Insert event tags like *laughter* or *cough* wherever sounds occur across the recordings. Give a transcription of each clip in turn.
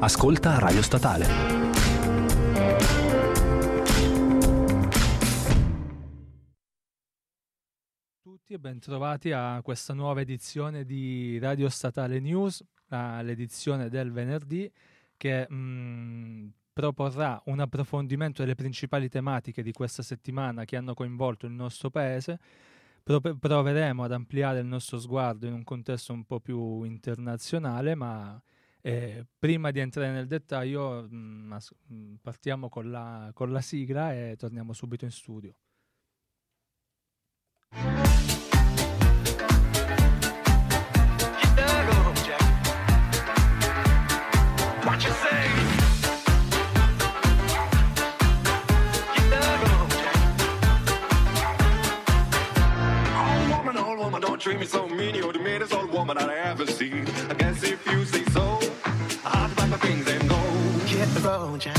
Ascolta Radio Statale. tutti e bentrovati a questa nuova edizione di Radio Statale News, l'edizione del venerdì che mh, proporrà un approfondimento delle principali tematiche di questa settimana che hanno coinvolto il nostro paese. Pro- proveremo ad ampliare il nostro sguardo in un contesto un po' più internazionale, ma eh, prima di entrare nel dettaglio mh, as- mh, partiamo con la, con la sigla e torniamo subito in studio. Treat me so mean. You're the meanest old woman I ever seen. I guess if you say so, I'll pack my things and go. Get the road, Jack,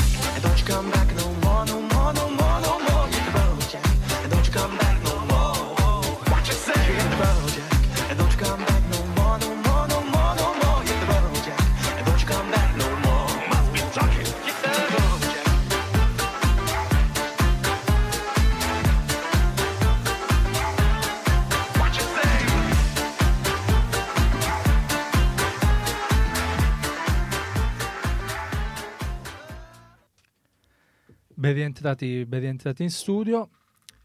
Ben rientrati, ben rientrati in studio.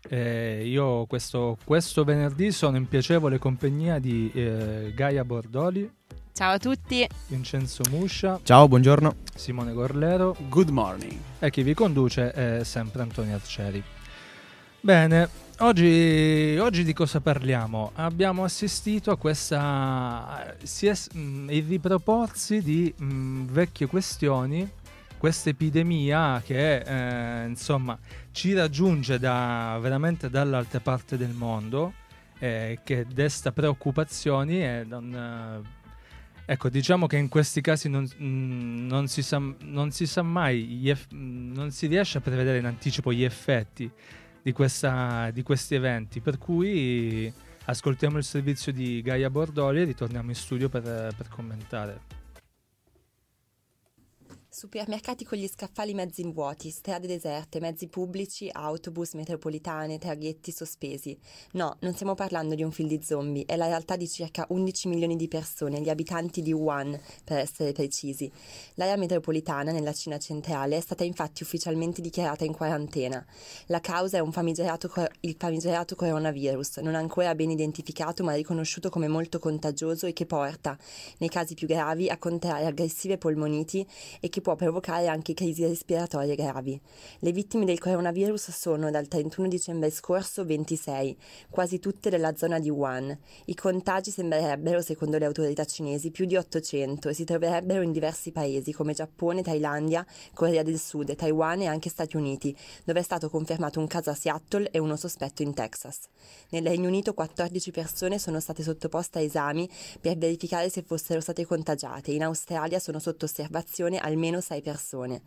Eh, io questo, questo venerdì sono in piacevole compagnia di eh, Gaia Bordoli, Ciao a tutti. Vincenzo Muscia, Ciao, buongiorno. Simone Gorlero Good morning. e chi vi conduce è sempre Antonio Arcieri. Bene, oggi, oggi di cosa parliamo? Abbiamo assistito a questa... si è, mh, il riproporsi di mh, vecchie questioni, questa epidemia che eh, insomma ci raggiunge da, veramente dall'altra parte del mondo, eh, che desta preoccupazioni e non... eh, Ecco, diciamo che in questi casi non, mm, non si, sa, non si sa mai, eff- non si riesce a prevedere in anticipo gli effetti di, questa- di questi eventi, per cui ascoltiamo il servizio di Gaia Bordoli e ritorniamo in studio per, per commentare. Supermercati con gli scaffali mezzi vuoti, strade deserte, mezzi pubblici, autobus, metropolitane, traghetti sospesi. No, non stiamo parlando di un film di zombie, è la realtà di circa 11 milioni di persone, gli abitanti di Wuhan, per essere precisi. L'area metropolitana nella Cina centrale è stata infatti ufficialmente dichiarata in quarantena. La causa è famigerato il famigerato coronavirus, non ancora ben identificato ma riconosciuto come molto contagioso e che porta, nei casi più gravi, a contrarre aggressive polmoniti e che può provocare anche crisi respiratorie gravi. Le vittime del coronavirus sono dal 31 dicembre scorso 26, quasi tutte della zona di Wuhan. I contagi sembrerebbero, secondo le autorità cinesi, più di 800 e si troverebbero in diversi paesi come Giappone, Thailandia, Corea del Sud, Taiwan e anche Stati Uniti, dove è stato confermato un caso a Seattle e uno sospetto in Texas. Nel Regno Unito 14 persone sono state sottoposte a esami per verificare se fossero state contagiate. In Australia sono sotto osservazione almeno 6 persone.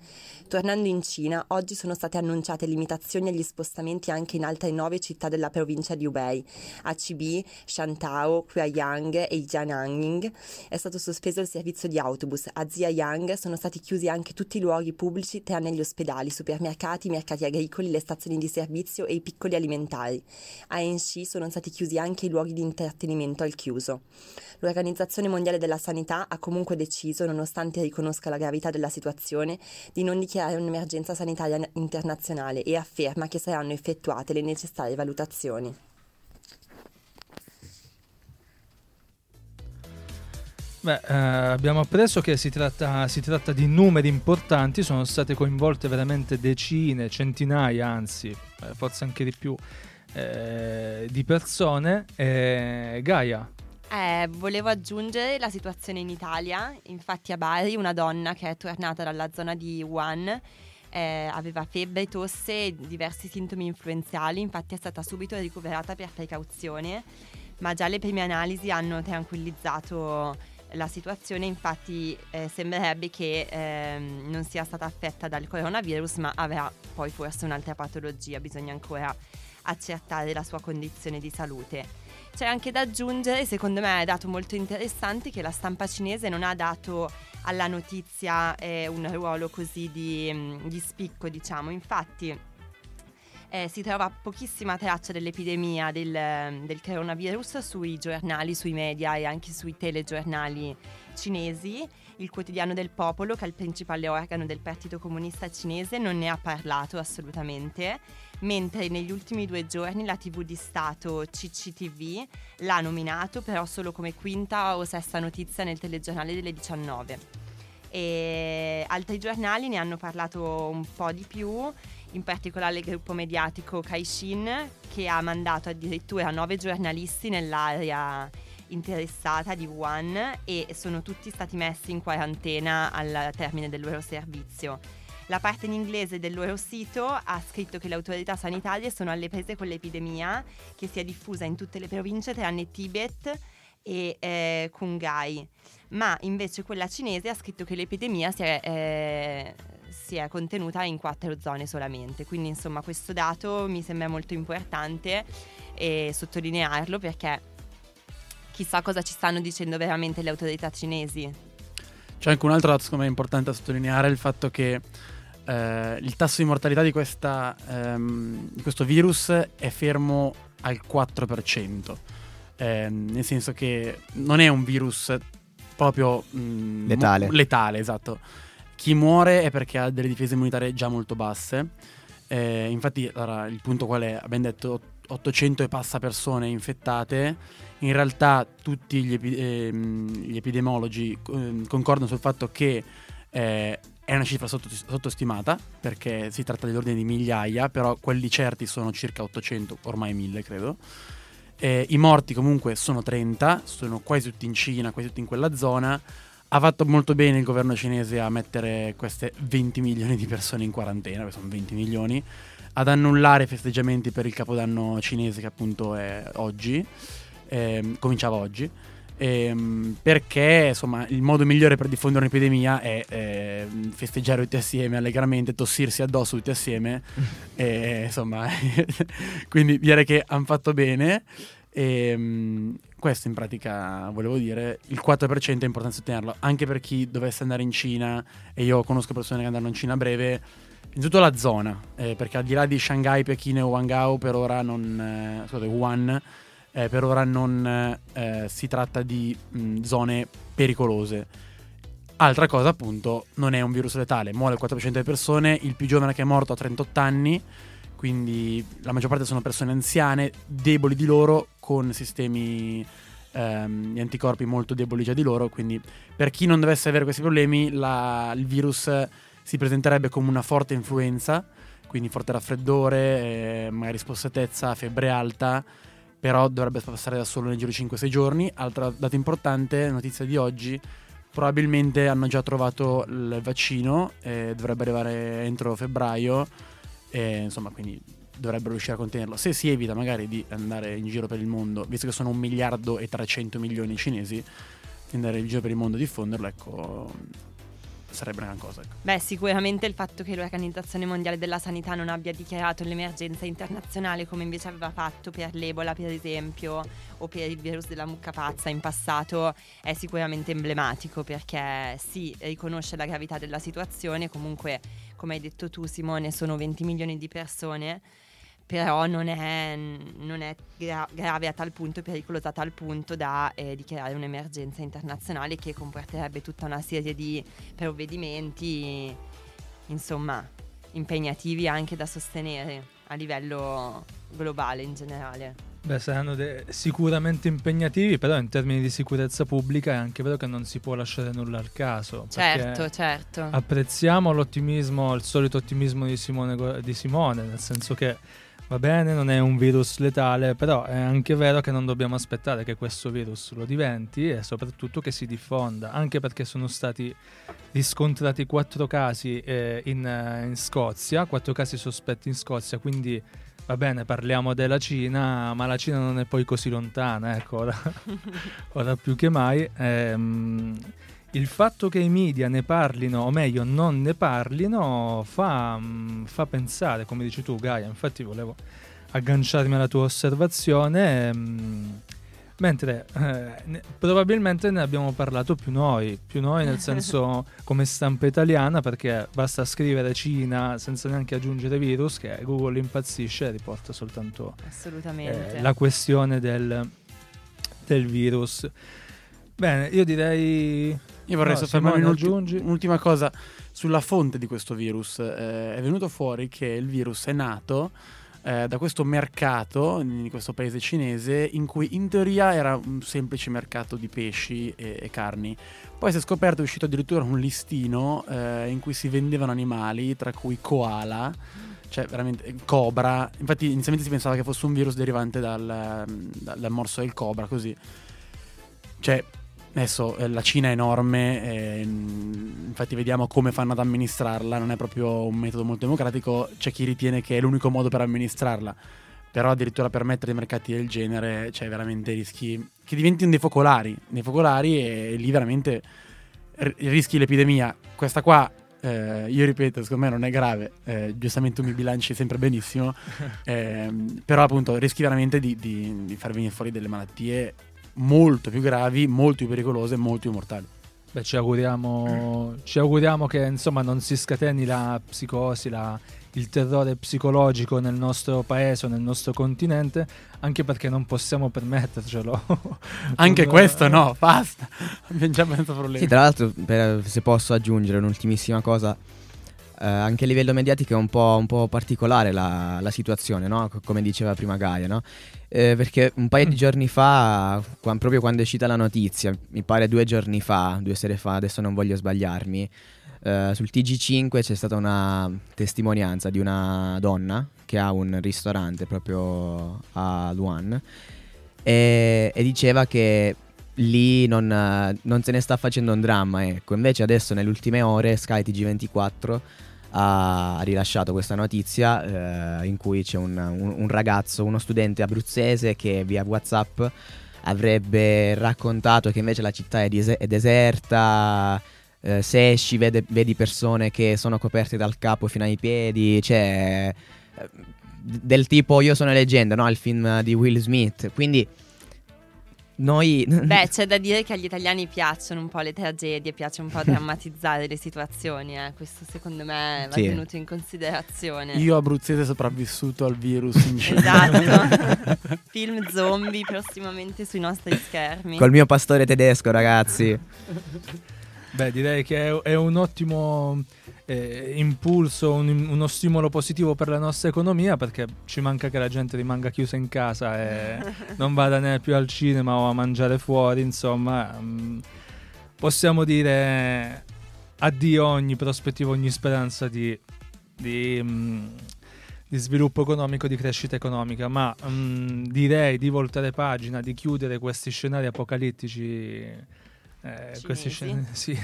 Tornando in Cina, oggi sono state annunciate limitazioni agli spostamenti anche in altre 9 città della provincia di Hubei. A Chibi, Shantao, Quyang e Jiangning è stato sospeso il servizio di autobus. A Ziyang sono stati chiusi anche tutti i luoghi pubblici tranne gli ospedali, supermercati, mercati agricoli, le stazioni di servizio e i piccoli alimentari. A Enshi sono stati chiusi anche i luoghi di intrattenimento al chiuso. L'Organizzazione Mondiale della Sanità ha comunque deciso, nonostante riconosca la gravità della situazione, di non dichiarare un'emergenza sanitaria internazionale e afferma che saranno effettuate le necessarie valutazioni. Beh, eh, abbiamo appreso che si tratta, si tratta di numeri importanti, sono state coinvolte veramente decine, centinaia, anzi, eh, forse anche di più, eh, di persone. Eh, Gaia, Eh, volevo aggiungere la situazione in Italia. Infatti, a Bari, una donna che è tornata dalla zona di Wuhan eh, aveva febbre, tosse e diversi sintomi influenzali. Infatti, è stata subito ricoverata per precauzione, ma già le prime analisi hanno tranquillizzato la situazione. Infatti, eh, sembrerebbe che ehm, non sia stata affetta dal coronavirus, ma avrà poi forse un'altra patologia. Bisogna ancora accertare la sua condizione di salute. C'è anche da aggiungere, secondo me è dato molto interessante, che la stampa cinese non ha dato alla notizia eh, un ruolo così di, mm, di spicco, diciamo. Infatti eh, si trova pochissima traccia dell'epidemia del, del coronavirus sui giornali, sui media e anche sui telegiornali cinesi. Il quotidiano del popolo, che è il principale organo del Partito Comunista Cinese, non ne ha parlato assolutamente, mentre negli ultimi due giorni la TV di Stato CCTV l'ha nominato, però solo come quinta o sesta notizia nel telegiornale delle 19. E altri giornali ne hanno parlato un po' di più, in particolare il gruppo mediatico Caixin, che ha mandato addirittura nove giornalisti nell'area interessata di Wuhan e sono tutti stati messi in quarantena al termine del loro servizio. La parte in inglese del loro sito ha scritto che le autorità sanitarie sono alle prese con l'epidemia che si è diffusa in tutte le province tranne Tibet e eh, Kungai, ma invece quella cinese ha scritto che l'epidemia si è, eh, si è contenuta in quattro zone solamente. Quindi insomma questo dato mi sembra molto importante e sottolinearlo perché chissà cosa ci stanno dicendo veramente le autorità cinesi. C'è anche un altro dato secondo me importante da sottolineare, il fatto che eh, il tasso di mortalità di, questa, ehm, di questo virus è fermo al 4%, eh, nel senso che non è un virus proprio mm, Letale. mo- letale, esatto. Chi muore è perché ha delle difese immunitarie già molto basse. Eh, infatti, allora, il punto qual è? Abbiamo detto 800 e passa persone infettate. In realtà tutti gli, epi- ehm, gli epidemiologi ehm, concordano sul fatto che eh, è una cifra sotto- sottostimata perché si tratta dell'ordine di migliaia, però quelli certi sono circa 800, ormai 1000 credo. Eh, I morti comunque sono 30, sono quasi tutti in Cina, quasi tutti in quella zona. Ha fatto molto bene il governo cinese a mettere queste 20 milioni di persone in quarantena, che sono 20 milioni, ad annullare i festeggiamenti per il capodanno cinese che appunto è oggi, ehm, cominciava oggi, ehm, perché insomma il modo migliore per diffondere un'epidemia è ehm, festeggiare tutti assieme allegramente, tossirsi addosso tutti assieme, *laughs* e, insomma, *laughs* quindi direi che hanno fatto bene. E, mm, questo in pratica volevo dire, il 4% è importante sostenerlo, anche per chi dovesse andare in Cina, e io conosco persone che andranno in Cina a breve, in tutta la zona, eh, perché al di là di Shanghai, Pechino e Wangao per ora non, eh, scusate, Wuhan, eh, per ora non eh, si tratta di mh, zone pericolose. Altra cosa appunto, non è un virus letale, muore il 4% delle persone, il più giovane che è morto ha 38 anni, quindi la maggior parte sono persone anziane, deboli di loro, con sistemi ehm, di anticorpi molto deboli già di loro, quindi per chi non dovesse avere questi problemi la- il virus si presenterebbe come una forte influenza, quindi forte raffreddore, eh, magari spossatezza, febbre alta, però dovrebbe passare da solo nel giro di 5-6 giorni. Altro dato importante, notizia di oggi, probabilmente hanno già trovato il vaccino, eh, dovrebbe arrivare entro febbraio, e, insomma, quindi dovrebbero riuscire a contenerlo. Se si evita magari di andare in giro per il mondo, visto che sono un miliardo e 300 milioni cinesi, di andare in giro per il mondo a diffonderlo, ecco, sarebbe una gran cosa. Ecco. Beh, sicuramente il fatto che l'Organizzazione Mondiale della Sanità non abbia dichiarato l'emergenza internazionale come invece aveva fatto per l'Ebola, per esempio, o per il virus della mucca pazza in passato, è sicuramente emblematico perché sì, riconosce la gravità della situazione, comunque, come hai detto tu Simone, sono 20 milioni di persone, però non è, non è gra- grave a tal punto, pericolosa a tal punto da eh, dichiarare un'emergenza internazionale che comporterebbe tutta una serie di provvedimenti, insomma, impegnativi anche da sostenere a livello globale in generale. Beh, saranno de- sicuramente impegnativi, però in termini di sicurezza pubblica è anche vero che non si può lasciare nulla al caso. Certo, certo. Apprezziamo l'ottimismo, il solito ottimismo di Simone, di Simone, nel senso che va bene, non è un virus letale, però è anche vero che non dobbiamo aspettare che questo virus lo diventi e soprattutto che si diffonda, anche perché sono stati riscontrati quattro casi eh, in, eh, in Scozia, quattro casi sospetti in Scozia, quindi va bene, parliamo della Cina, ma la Cina non è poi così lontana, ecco, ora, *laughs* ora più che mai. ehm, il fatto che i media ne parlino, o meglio non ne parlino, fa, mm, fa pensare, come dici tu Gaia, infatti volevo agganciarmi alla tua osservazione, mm, Mentre eh, ne- probabilmente ne abbiamo parlato più noi, più noi nel senso *laughs* come stampa italiana, perché basta scrivere Cina senza neanche aggiungere virus, che Google impazzisce e riporta soltanto eh, la questione del, del virus. Bene, io direi... Io vorrei No, soffermarmi un'ultima cosa sulla fonte di questo virus. Eh, è venuto fuori che il virus è nato eh, da questo mercato, in questo paese cinese, in cui in teoria era un semplice mercato di pesci e, e carni. Poi si è scoperto, è uscito addirittura un listino eh, in cui si vendevano animali, tra cui koala, cioè veramente eh, cobra. Infatti inizialmente si pensava che fosse un virus derivante dal, dal- dal morso del cobra, così. Cioè, adesso eh, la Cina è enorme, eh, infatti vediamo come fanno ad amministrarla, non è proprio un metodo molto democratico, c'è chi ritiene che è l'unico modo per amministrarla, però addirittura permettere dei mercati del genere, cioè veramente rischi che diventino dei focolari, dei focolari e, lì veramente r- rischi l'epidemia. Questa qua, eh, io ripeto, secondo me non è grave, eh, giustamente tu mi bilanci sempre benissimo, *laughs* ehm, però appunto rischi veramente di, di- di far venire fuori delle malattie molto più gravi, molto più pericolose e molto più mortali. Beh, ci auguriamo, ci auguriamo che insomma non si scateni la psicosi, la- il terrore psicologico nel nostro paese o nel nostro continente, anche perché non possiamo permettercelo. *laughs* Anche Non- questo no, *laughs* basta, abbiamo già abbastanza problemi. Sì, tra l'altro, per- se posso aggiungere un'ultimissima cosa, eh, anche a livello mediatico è un po', un po' particolare la, la situazione, no? Co- come diceva prima Gaia, no? Eh, perché un paio di giorni fa, qua- proprio quando è uscita la notizia, mi pare due giorni fa, due sere fa, adesso non voglio sbagliarmi, eh, sul TG5 c'è stata una testimonianza di una donna che ha un ristorante proprio a Luan e, e diceva che lì non, non se ne sta facendo un dramma, ecco. Invece adesso nelle ultime ore Sky TG24 ha rilasciato questa notizia eh, in cui c'è un, un- un ragazzo, uno studente abruzzese che via WhatsApp avrebbe raccontato che invece la città è, dise- è deserta. eh, se esci vede- vedi persone che sono coperte dal capo fino ai piedi, cioè eh, del tipo Io sono leggenda, no? Il film di Will Smith. Quindi noi *laughs* Beh, c'è da dire che agli italiani piacciono un po' le tragedie, piace un po' *laughs* drammatizzare le situazioni, eh. questo secondo me va Sì. tenuto in considerazione. Io abruzzese sopravvissuto al virus in *laughs* Cina. Esatto. Film zombie prossimamente sui nostri schermi. col mio pastore tedesco, ragazzi. Beh, direi che è, è un ottimo eh, impulso, un- uno stimolo positivo per la nostra economia perché ci manca che la gente rimanga chiusa in casa e *laughs* non vada né più al cinema o a mangiare fuori, insomma. mm, possiamo dire addio a ogni prospettiva, ogni speranza di, di, mm, di sviluppo economico, di crescita economica, ma mm, direi di voltare pagina, di chiudere questi scenari apocalittici. eh, questi Cinesi. scen- sì.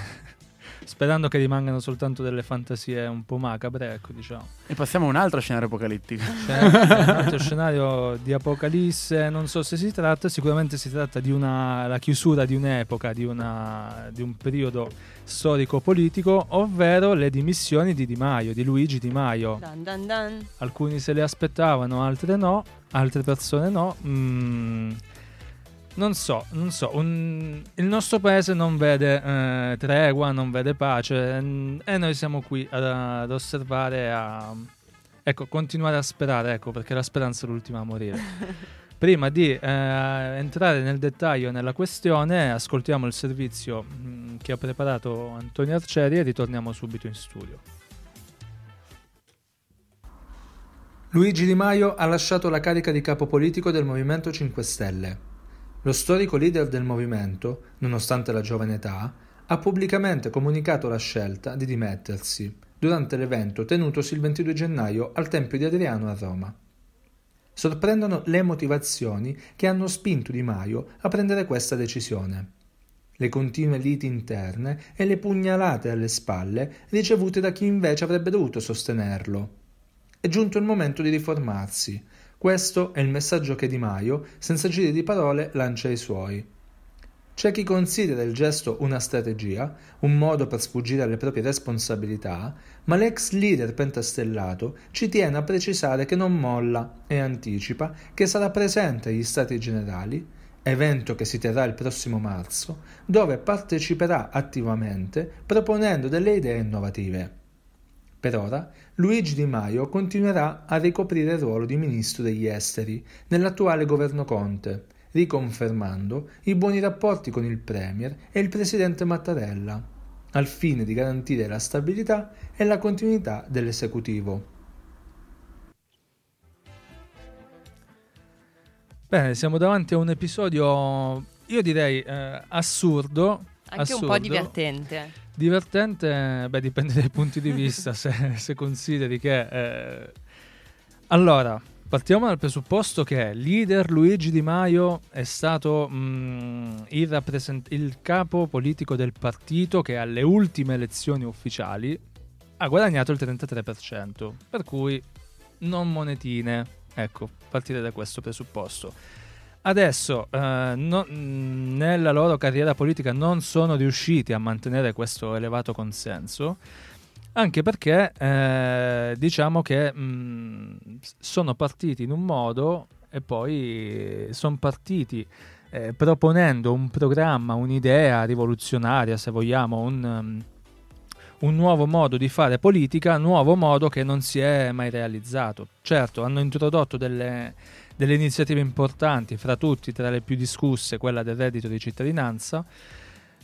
Sperando che rimangano soltanto delle fantasie un po' macabre, ecco, diciamo. E passiamo a un altro scenario apocalittico. C'è un altro scenario di apocalisse, non so se si tratta, sicuramente si tratta di una, la chiusura di un'epoca, di, una, di un periodo storico-politico, ovvero le dimissioni di Di Maio, di Luigi Di Maio. Dun dun dun. Alcuni se le aspettavano, altre no, altre persone no. Mm, non so, non so. un- il nostro paese non vede eh, tregua, non vede pace mm, e noi siamo qui ad, ad osservare, a ecco, continuare a sperare, ecco, perché la speranza è l'ultima a morire. *laughs* Prima di eh, entrare nel dettaglio nella questione, ascoltiamo il servizio mm, che ha preparato Antonio Arcieri e ritorniamo subito in studio. Luigi Di Maio ha lasciato la carica di capo politico del Movimento 5 Stelle. Lo storico leader del movimento, nonostante la giovane età, ha pubblicamente comunicato la scelta di dimettersi durante l'evento tenutosi il 22 gennaio al Tempio di Adriano a Roma. Sorprendono le motivazioni che hanno spinto Di Maio a prendere questa decisione. Le continue liti interne e le pugnalate alle spalle ricevute da chi invece avrebbe dovuto sostenerlo. È giunto il momento di riformarsi. Questo è il messaggio che Di Maio, senza giri di parole, lancia ai suoi. C'è chi considera il gesto una strategia, un modo per sfuggire alle proprie responsabilità, ma l'ex leader pentastellato ci tiene a precisare che non molla e anticipa che sarà presente agli Stati Generali evento che si terrà il prossimo marzo, dove parteciperà attivamente proponendo delle idee innovative. Per ora, Luigi Di Maio continuerà a ricoprire il ruolo di ministro degli esteri nell'attuale governo Conte, riconfermando i buoni rapporti con il Premier e il presidente Mattarella, al fine di garantire la stabilità e la continuità dell'esecutivo. Bene, siamo davanti a un episodio, io direi eh, assurdo. Anche un assurdo. po' divertente. Divertente, beh, dipende dai punti di vista, se, se consideri che... eh, Allora, partiamo dal presupposto che leader Luigi Di Maio è stato mm, il, rappresent- il capo politico del partito che alle ultime elezioni ufficiali ha guadagnato il 33%, per cui non monetine. Ecco, partire da questo presupposto. Adesso, eh, no- mh, nella loro carriera politica non sono riusciti a mantenere questo elevato consenso, anche perché eh, diciamo che mh, sono partiti in un modo e poi sono partiti eh, proponendo un programma, un'idea rivoluzionaria, se vogliamo, un, um, un nuovo modo di fare politica, nuovo modo che non si è mai realizzato. Certo, hanno introdotto delle, delle iniziative importanti, fra tutti, tra le più discusse, quella del reddito di cittadinanza.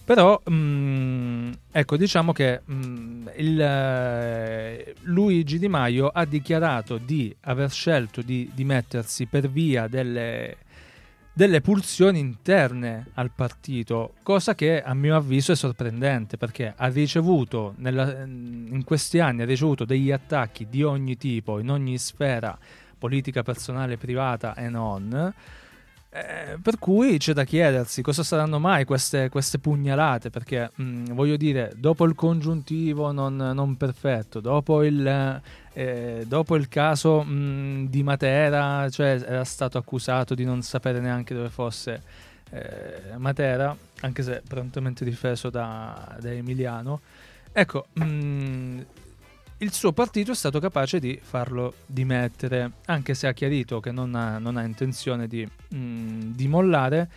Però, mh, ecco, diciamo che mh, il, eh, Luigi Di Maio ha dichiarato di aver scelto di dimettersi per via delle, delle pulsioni interne al partito, cosa che a mio avviso è sorprendente perché ha ricevuto nella- in questi anni ha ricevuto degli attacchi di ogni tipo, in ogni sfera politica personale, privata e non. Eh, per cui c'è da chiedersi cosa saranno mai queste, queste pugnalate, perché mh, voglio dire, dopo il congiuntivo non, non perfetto, dopo il, eh, dopo il caso mh, di Matera, cioè era stato accusato di non sapere neanche dove fosse eh, Matera, anche se prontamente difeso da, da Emiliano. Ecco, mh, il suo partito è stato capace di farlo dimettere, anche se ha chiarito che non ha, non ha intenzione di, mh, di mollare.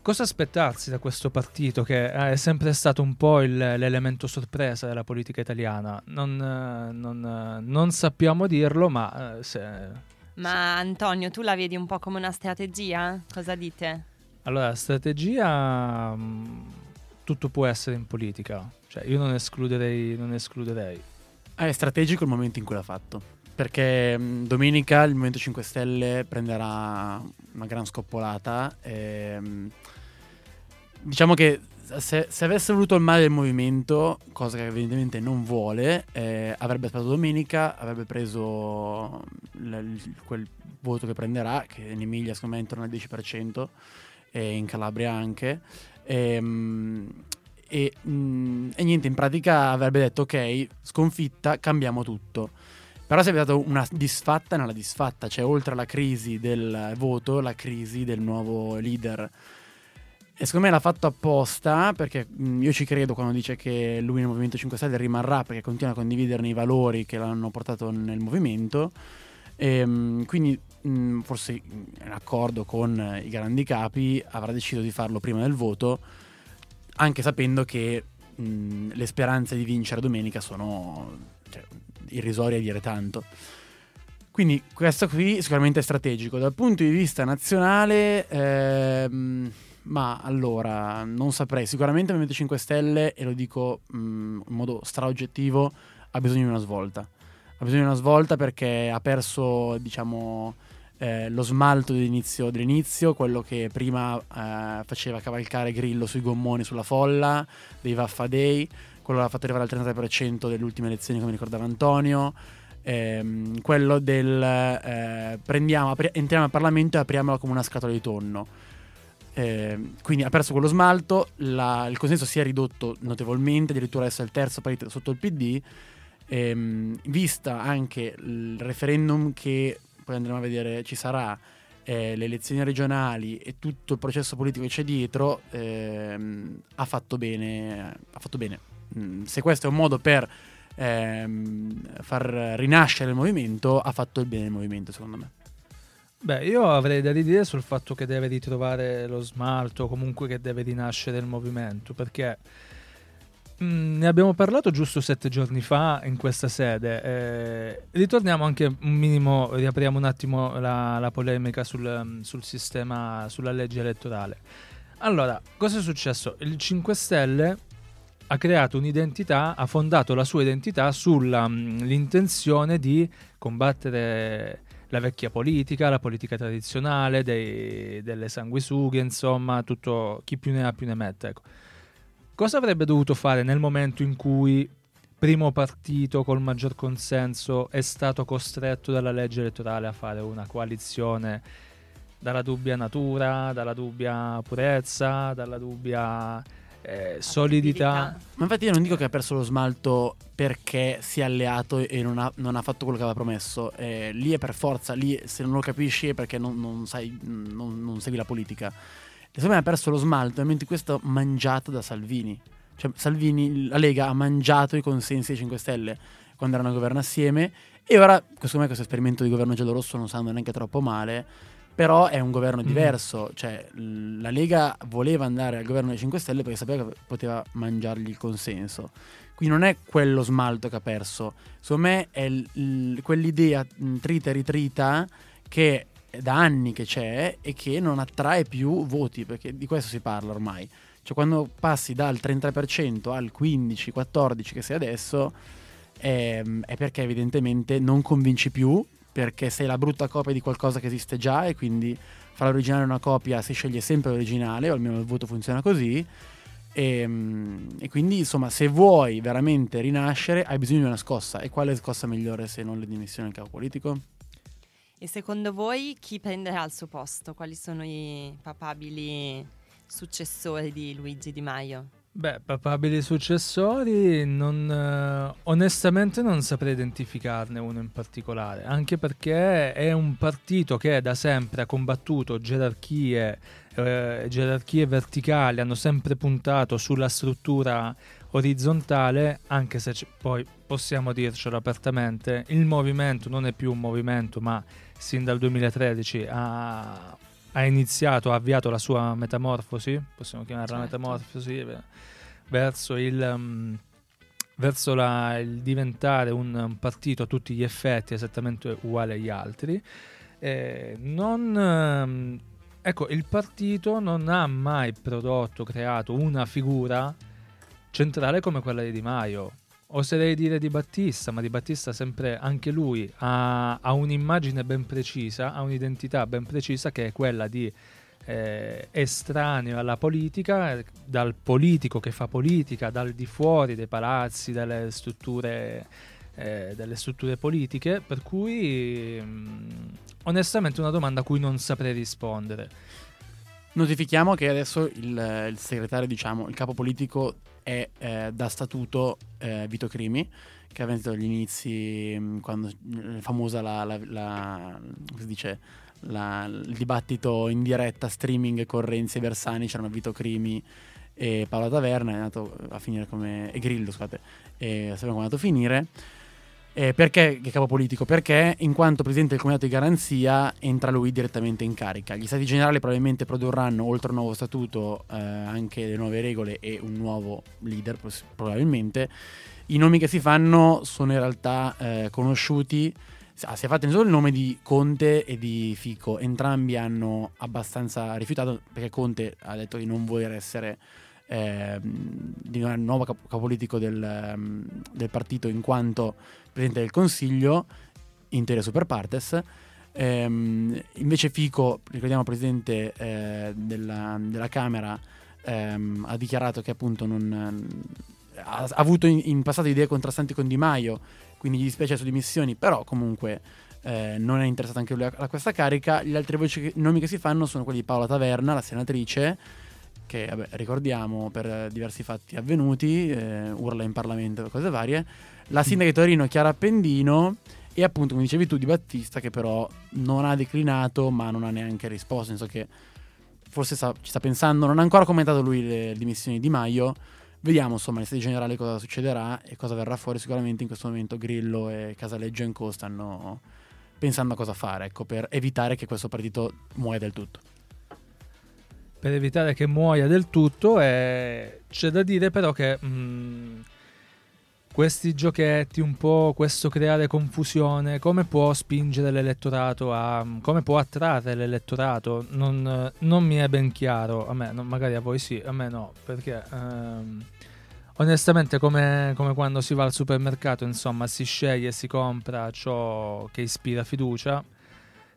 Cosa aspettarsi da questo partito che eh, è sempre stato un po' il- l'elemento sorpresa della politica italiana? Non, eh, non, eh, non sappiamo dirlo, ma se- Ma Antonio, tu la vedi un po' come una strategia? Cosa dite? allora strategia mh, tutto può essere in politica, cioè io non escluderei, non escluderei. Ah, È strategico il momento in cui l'ha fatto. Perché mh, domenica il Movimento 5 Stelle prenderà una gran scoppolata. e, mh, diciamo che se, se avesse voluto il male del movimento, cosa che evidentemente non vuole, eh, avrebbe aspettato domenica, avrebbe preso l- il- quel voto che prenderà, che in Emilia secondo me è intorno al 10%, e in Calabria anche. Ehm, e, mm, e niente, in pratica avrebbe detto ok, sconfitta, cambiamo tutto. Però sarebbe stata una disfatta nella disfatta, cioè oltre alla crisi del voto, la crisi del nuovo leader. E secondo me l'ha fatto apposta perché mm, io ci credo quando dice che lui nel Movimento 5 Stelle rimarrà perché continua a condividerne i valori che l'hanno portato nel movimento. E, quindi mm, forse in accordo con i grandi capi avrà deciso di farlo prima del voto anche sapendo che mh, le speranze di vincere domenica sono cioè, irrisorie a dire tanto. Quindi questo qui sicuramente è strategico. Dal punto di vista nazionale, ehm, ma allora non saprei. Sicuramente il Movimento 5 Stelle, e lo dico mh, in modo straoggettivo, ha bisogno di una svolta. Ha bisogno di una svolta perché ha perso, diciamo, eh, lo smalto dell'inizio, dell'inizio, quello che prima eh, faceva cavalcare Grillo sui gommoni sulla folla, dei Vaffa Day, quello l'ha fatto arrivare al 33% delle ultime elezioni, come ricordava Antonio. Ehm, quello del eh, prendiamo, apri- entriamo al Parlamento e apriamola come una scatola di tonno. Ehm, quindi ha perso quello smalto, la- il consenso si è ridotto notevolmente, addirittura adesso è il terzo partito sotto il PD. Ehm, vista anche il referendum che poi andremo a vedere ci sarà, eh, le elezioni regionali e tutto il processo politico che c'è dietro, ehm, ha fatto bene. Ha fatto bene. Mm, se questo è un modo per ehm, far rinascere il movimento, ha fatto il bene il movimento, secondo me. Beh, io avrei da ridire sul fatto che deve ritrovare lo smalto, comunque che deve rinascere il movimento, perché mm, ne abbiamo parlato giusto sette giorni fa in questa sede. eh, ritorniamo anche un minimo, riapriamo un attimo la, la polemica sul, mm, sul sistema, sulla legge elettorale. Allora, cosa è successo? Il 5 Stelle ha creato un'identità, ha fondato la sua identità sull'intenzione di combattere la vecchia politica, la politica tradizionale, dei- delle sanguisughe, insomma, tutto chi più ne ha più ne mette. ecco. Cosa avrebbe dovuto fare nel momento in cui primo partito col maggior consenso è stato costretto dalla legge elettorale a fare una coalizione dalla dubbia natura, dalla dubbia purezza, dalla dubbia eh, solidità? Ma infatti io non dico che ha perso lo smalto perché si è alleato e non ha, non ha fatto quello che aveva promesso. Eh, lì è per forza, lì se non lo capisci è perché non, non sai, non, non segui la politica. Secondo me ha perso lo smalto è stato mangiato da Salvini. Cioè Salvini, la Lega ha mangiato i consensi dei 5 Stelle quando erano a governo assieme e ora, secondo me, questo esperimento di governo giallorosso non sta andando neanche troppo male. Però è un governo Mm. diverso, cioè l- la Lega voleva andare al governo dei 5 Stelle perché sapeva che poteva mangiargli il consenso. Quindi non è quello smalto che ha perso, secondo me è l- l- quell'idea trita e ritrita che da anni che c'è e che non attrae più voti, perché di questo si parla ormai. Cioè quando passi dal 33% al 15-14% che sei adesso, ehm, è perché evidentemente non convinci più, perché sei la brutta copia di qualcosa che esiste già e quindi fra l'originale e una copia si sceglie sempre l'originale, o almeno il voto funziona così. E, mm, e quindi insomma se vuoi veramente rinascere hai bisogno di una scossa e quale scossa migliore se non le dimissioni del capo politico? E secondo voi chi prenderà il suo posto? Quali sono i papabili successori di Luigi Di Maio? Beh, papabili successori, non, eh, onestamente non saprei identificarne uno in particolare, anche perché è un partito che da sempre ha combattuto gerarchie, eh, gerarchie verticali, hanno sempre puntato sulla struttura orizzontale, anche se c- poi possiamo dircelo apertamente, il movimento non è più un movimento, ma sin dal 2013 ha, ha iniziato, ha avviato la sua metamorfosi, possiamo chiamarla Certo. metamorfosi, verso il... mm, verso la- il diventare un, partito a tutti gli effetti esattamente uguale agli altri. Eh, non, ehm, ecco, il partito non ha mai prodotto, creato una figura centrale come quella di Di Maio. Oserei dire di Battista, ma di Battista sempre anche lui ha, ha un'immagine ben precisa, ha un'identità ben precisa che è quella di eh, estraneo alla politica, dal politico che fa politica, dal di fuori dei palazzi, dalle strutture, eh, delle strutture politiche, per cui mh, onestamente è una domanda a cui non saprei rispondere. Notifichiamo che adesso il, il segretario, diciamo, il capo politico è eh, da statuto eh, Vito Crimi, che aveva iniziato agli inizi, mh, quando eh, famosa la, la- la- dice, il dibattito in diretta, streaming con Renzi e Bersani, c'erano Vito Crimi e Paola Taverna, è andato a finire come... e Grillo, scusate, e sappiamo come è andato a finire. Eh, perché che capo politico? Perché in quanto presidente del comitato di garanzia entra lui direttamente in carica. Gli stati generali probabilmente produrranno, oltre a un nuovo statuto, eh, anche le nuove regole e un nuovo leader, probabilmente. I nomi che si fanno sono in realtà eh, conosciuti. Ah, si è fatto solo il nome di Conte e di Fico. Entrambi hanno abbastanza rifiutato perché Conte ha detto di non voler essere ehm, di un nuovo capo, capolitico del, ehm, del partito in quanto presidente del Consiglio, intere super partes. Ehm, invece Fico, ricordiamo presidente eh, della, della Camera, ehm, ha dichiarato che appunto non, ha, ha avuto in, in passato idee contrastanti con Di Maio, quindi gli dispiace sue dimissioni, però comunque eh, non è interessato anche lui a, a questa carica. Gli altri voci nomi che si fanno sono quelli di Paola Taverna, la senatrice, che vabbè, ricordiamo per diversi fatti avvenuti, eh, urla in Parlamento e cose varie, la sindaca di Torino Chiara Appendino e appunto come dicevi tu Di Battista che però non ha declinato ma non ha neanche risposto, nel senso che forse sta- ci sta pensando, non ha ancora commentato lui le dimissioni di Maio, vediamo insomma in sede generale cosa succederà e cosa verrà fuori, sicuramente in questo momento Grillo e Casaleggio Co stanno pensando a cosa fare, ecco, per evitare che questo partito muoia del tutto. Per evitare che muoia del tutto e c'è da dire però che mh, questi giochetti un po' questo creare confusione come può spingere l'elettorato a come può attrarre l'elettorato non, non mi è ben chiaro. A me non- magari a voi sì a me no perché ehm, onestamente come, come quando si va al supermercato insomma si sceglie e si compra ciò che ispira fiducia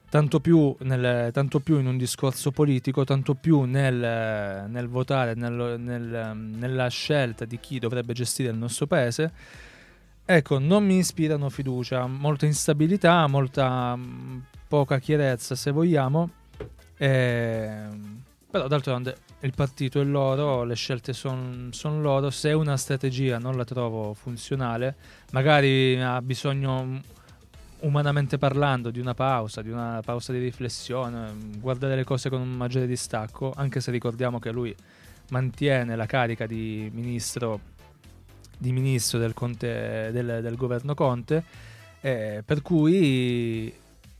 tanto più, nel- tanto più in un discorso politico, tanto più nel, nel votare, nel- nel- nella scelta di chi dovrebbe gestire il nostro paese. Ecco, non mi ispirano fiducia, molta instabilità, molta mh, poca chiarezza se vogliamo. Ehm, però d'altronde il partito è loro, le scelte sono loro. Se una strategia non la trovo funzionale, magari ha bisogno umanamente parlando di una pausa, di una pausa di riflessione, guardare le cose con un maggiore distacco, anche se ricordiamo che lui mantiene la carica di ministro, di ministro del, Conte- del- del governo Conte, eh, per cui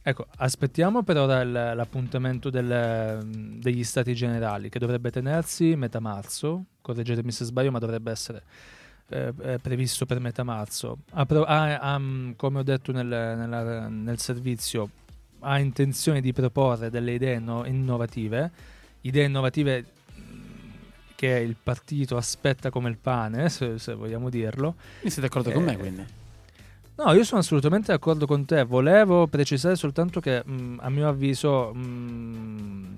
ecco, aspettiamo per ora il- l'appuntamento del- degli stati generali che dovrebbe tenersi metà marzo, correggetemi se sbaglio, ma dovrebbe essere eh, eh, previsto per metà marzo. Ha ha- ha, mm, come ho detto nel, nella- nel servizio, ha intenzione di proporre delle idee no- innovative, idee innovative mm, che il partito aspetta come il pane, se, se vogliamo dirlo. Quindi siete d'accordo con Eh, me, quindi? No, io sono assolutamente d'accordo con te. Volevo precisare soltanto che, mh, a mio avviso, mh,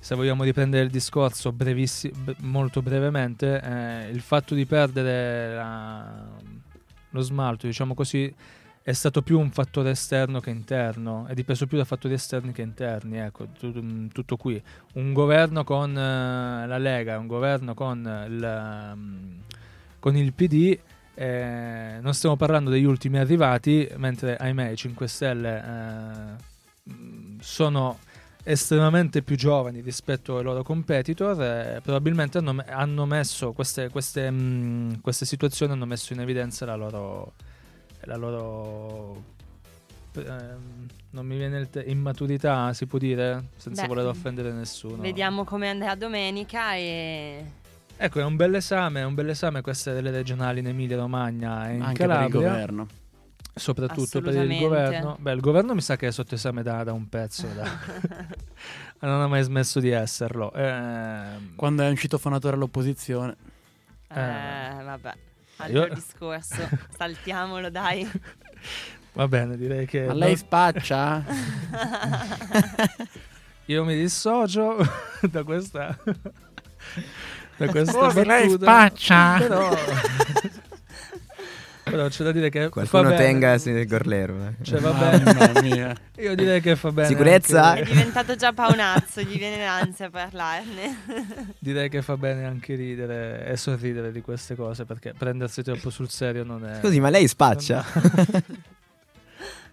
se vogliamo riprendere il discorso brevissi- molto brevemente, eh, il fatto di perdere la- lo smalto, diciamo così, è stato più un fattore esterno che interno, è dipeso più da fattori esterni che interni. Ecco, mh, tutto qui. Un governo con eh, la Lega, un governo con il, mh, con il PD. eh, non stiamo parlando degli ultimi arrivati, mentre ahimè i 5 Stelle eh, mh, sono estremamente più giovani rispetto ai loro competitor. eh, probabilmente hanno, hanno messo queste, queste, mh, queste situazioni hanno messo in evidenza la loro, la loro ehm, non mi viene il te- immaturità, si può dire, senza Beh, voler offendere nessuno. Vediamo come andrà domenica e Ecco, è un bel esame, è un bel esame queste delle regionali in Emilia Romagna e in Anche per il Calabria, governo. Soprattutto per il governo. Beh, il governo mi sa che è sotto esame da, da un pezzo, da- *laughs* non ha mai smesso di esserlo. Ehm, Quando è un citofonatore all'opposizione. eh, Eh. vabbè. Altro Io- discorso, *laughs* saltiamolo dai. va bene, direi che Ma lei spaccia? *laughs* io mi dissocio da questa da questa Scusi, lei battuta. spaccia? Però, però c'è da dire che Qualcuno fa bene. tenga il gorlero. eh. Cioè, va bene. Mamma mia. *laughs* Io direi che fa bene. Sicurezza? È anche- diventato già paonazzo, gli viene l'ansia a parlarne. *laughs* direi che fa bene anche ridere e sorridere di queste cose perché prendersi troppo sul serio non è. Scusi, ma lei spaccia? *laughs*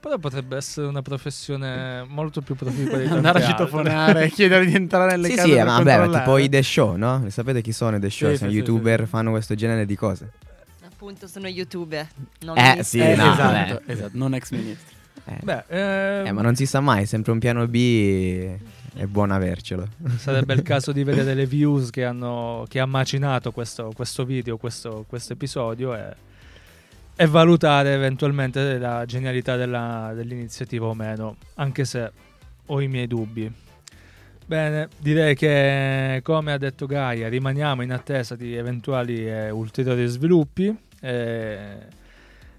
Però potrebbe essere una professione molto più proficua di Andare a citofonare, chiedere di entrare nelle sì, case sì, per ma vabbè, tipo i The Show, no? Sapete chi sono i The Show? Sì, sono sì, sì, youtuber, sì. fanno questo genere di cose. Appunto, sono youtuber. Non Eh, ministri. sì, Eh, no, esatto, esatto, non ex ministro. Eh. Beh, ehm, Eh, ma non si sa mai, sempre un piano B è buono avercelo. *laughs* sarebbe il caso di vedere le views che hanno che ha macinato questo, questo video, questo, questo episodio e, e valutare eventualmente la genialità della- dell'iniziativa o meno, anche se ho i miei dubbi. Bene, direi che come ha detto Gaia rimaniamo in attesa di eventuali e ulteriori sviluppi. Eh,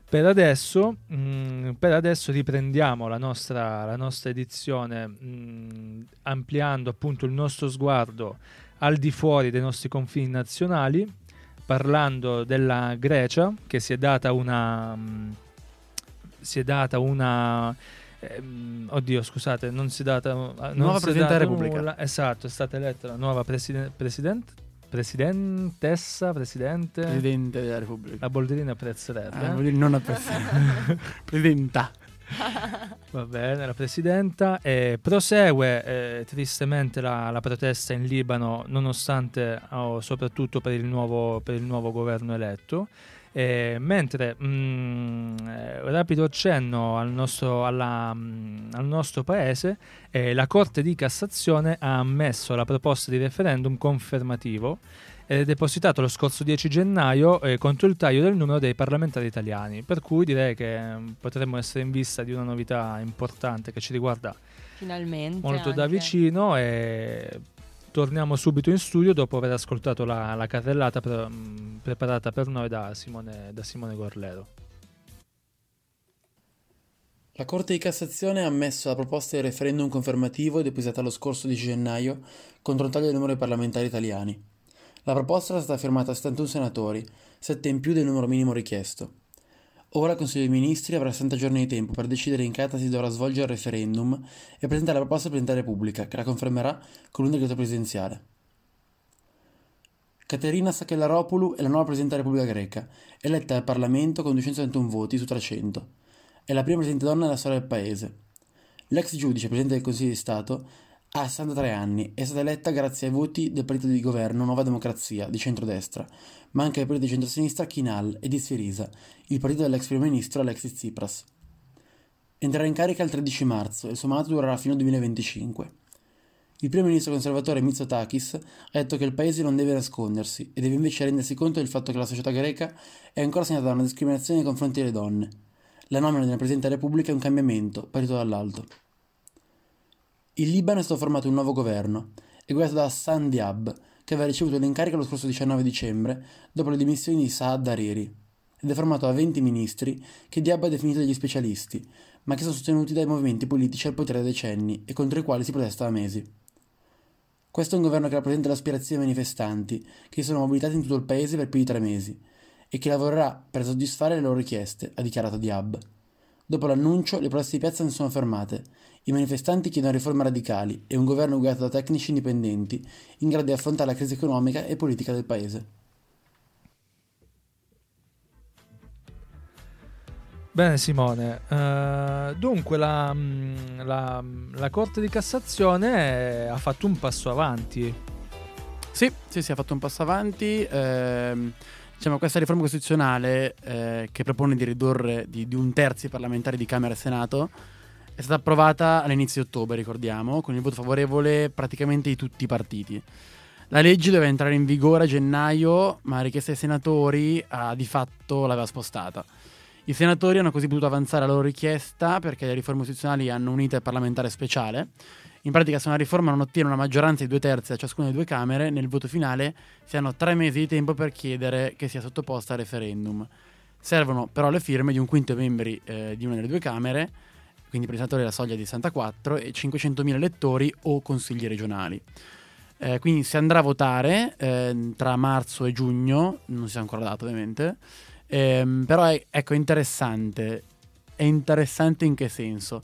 per adesso, mm, per adesso riprendiamo la nostra, la nostra edizione mm, ampliando appunto il nostro sguardo al di fuori dei nostri confini nazionali, parlando della Grecia che si è data una... mm, si è data una... ehm, oddio, scusate, non si è data... non Nuova si Presidente della Repubblica. nulla. Esatto, è stata eletta la nuova preside- president- presidentessa, presidente... Presidente della Repubblica. La Bolderina apprezzerebbe. Ah, eh? dire non apprezzato. *laughs* Presidenta. Va bene, la Presidenta. E prosegue eh, tristemente la, la protesta in Libano, nonostante o soprattutto per il nuovo, per il nuovo governo eletto. Eh, mentre mm, eh, rapido accenno al nostro, alla, mm, al nostro paese, eh, la Corte di Cassazione ha ammesso la proposta di referendum confermativo ed è depositato lo scorso 10 gennaio eh, contro il taglio del numero dei parlamentari italiani. Per cui direi che mm, potremmo essere in vista di una novità importante che ci riguarda Finalmente. molto da anche. vicino e torniamo subito in studio dopo aver ascoltato la, la carrellata pre- mh, preparata per noi da Simone, da Simone Gorlero. La Corte di Cassazione ha ammesso la proposta di referendum confermativo depositata lo scorso 10 gennaio contro il taglio del numero dei parlamentari italiani. La proposta era stata firmata da 71 senatori, 7 in più del numero minimo richiesto. Ora il Consiglio dei Ministri avrà 60 giorni di tempo per decidere in che data si dovrà svolgere il referendum e presentare la proposta al Presidente della Repubblica, che la confermerà con un decreto presidenziale. Caterina Sakellaropoulou è la nuova Presidente della Repubblica Greca, eletta al Parlamento con 271 voti su 300. È la prima Presidente donna nella storia del Paese. L'ex giudice Presidente del Consiglio di Stato ha 63 anni è stata eletta grazie ai voti del partito di governo Nuova Democrazia di centrodestra, ma anche del partito di centrosinistra Kinal e di Syriza, il partito dell'ex primo ministro Alexis Tsipras. Entrerà in carica il 13 marzo e il suo mandato durerà fino al 2025. Il primo ministro conservatore Mitsotakis ha detto che il paese non deve nascondersi e deve invece rendersi conto del fatto che la società greca è ancora segnata da una discriminazione nei confronti delle donne. La nomina del Presidente della Repubblica è un cambiamento, partito dall'alto. Il Libano è stato formato un nuovo governo, è guidato da Hassan Diab, che aveva ricevuto l'incarico lo scorso 19 dicembre dopo le dimissioni di Saad Hariri, ed è formato da 20 ministri che Diab ha definito degli specialisti, ma che sono sostenuti dai movimenti politici al potere da decenni e contro i quali si protesta da mesi. Questo è un governo che rappresenta le aspirazioni dei manifestanti, che si sono mobilitati in tutto il paese per più di tre mesi, e che lavorerà per soddisfare le loro richieste, ha dichiarato Diab. Dopo l'annuncio, le proteste di piazza non sono fermate. I manifestanti chiedono riforme radicali e un governo guidato da tecnici indipendenti, in grado di affrontare la crisi economica e politica del paese. Bene Simone, Eh, dunque la, mh, la- la Corte di Cassazione ha fatto un passo avanti. Sì, sì, sì, ha fatto un passo avanti. ehm, diciamo, questa riforma costituzionale eh, che propone di ridurre di, di un terzo i parlamentari di Camera e Senato è stata approvata all'inizio di ottobre, ricordiamo, con il voto favorevole praticamente di tutti i partiti. La legge doveva entrare in vigore a gennaio, ma la richiesta dei senatori ha di fatto l'aveva spostata. I senatori hanno così potuto avanzare la loro richiesta perché le riforme costituzionali hanno un iter parlamentare speciale. In pratica, se una riforma non ottiene una maggioranza di due terzi da ciascuna delle due Camere, nel voto finale si hanno tre mesi di tempo per chiedere che sia sottoposta a referendum. Servono però le firme di un quinto dei membri eh, di una delle due Camere, quindi per i senatori la soglia di 64 e 500.000 elettori o consigli regionali. Eh, quindi si andrà a votare eh, tra marzo e giugno, non si è ancora dato ovviamente, Ehm, però è, ecco, interessante. È interessante in che senso?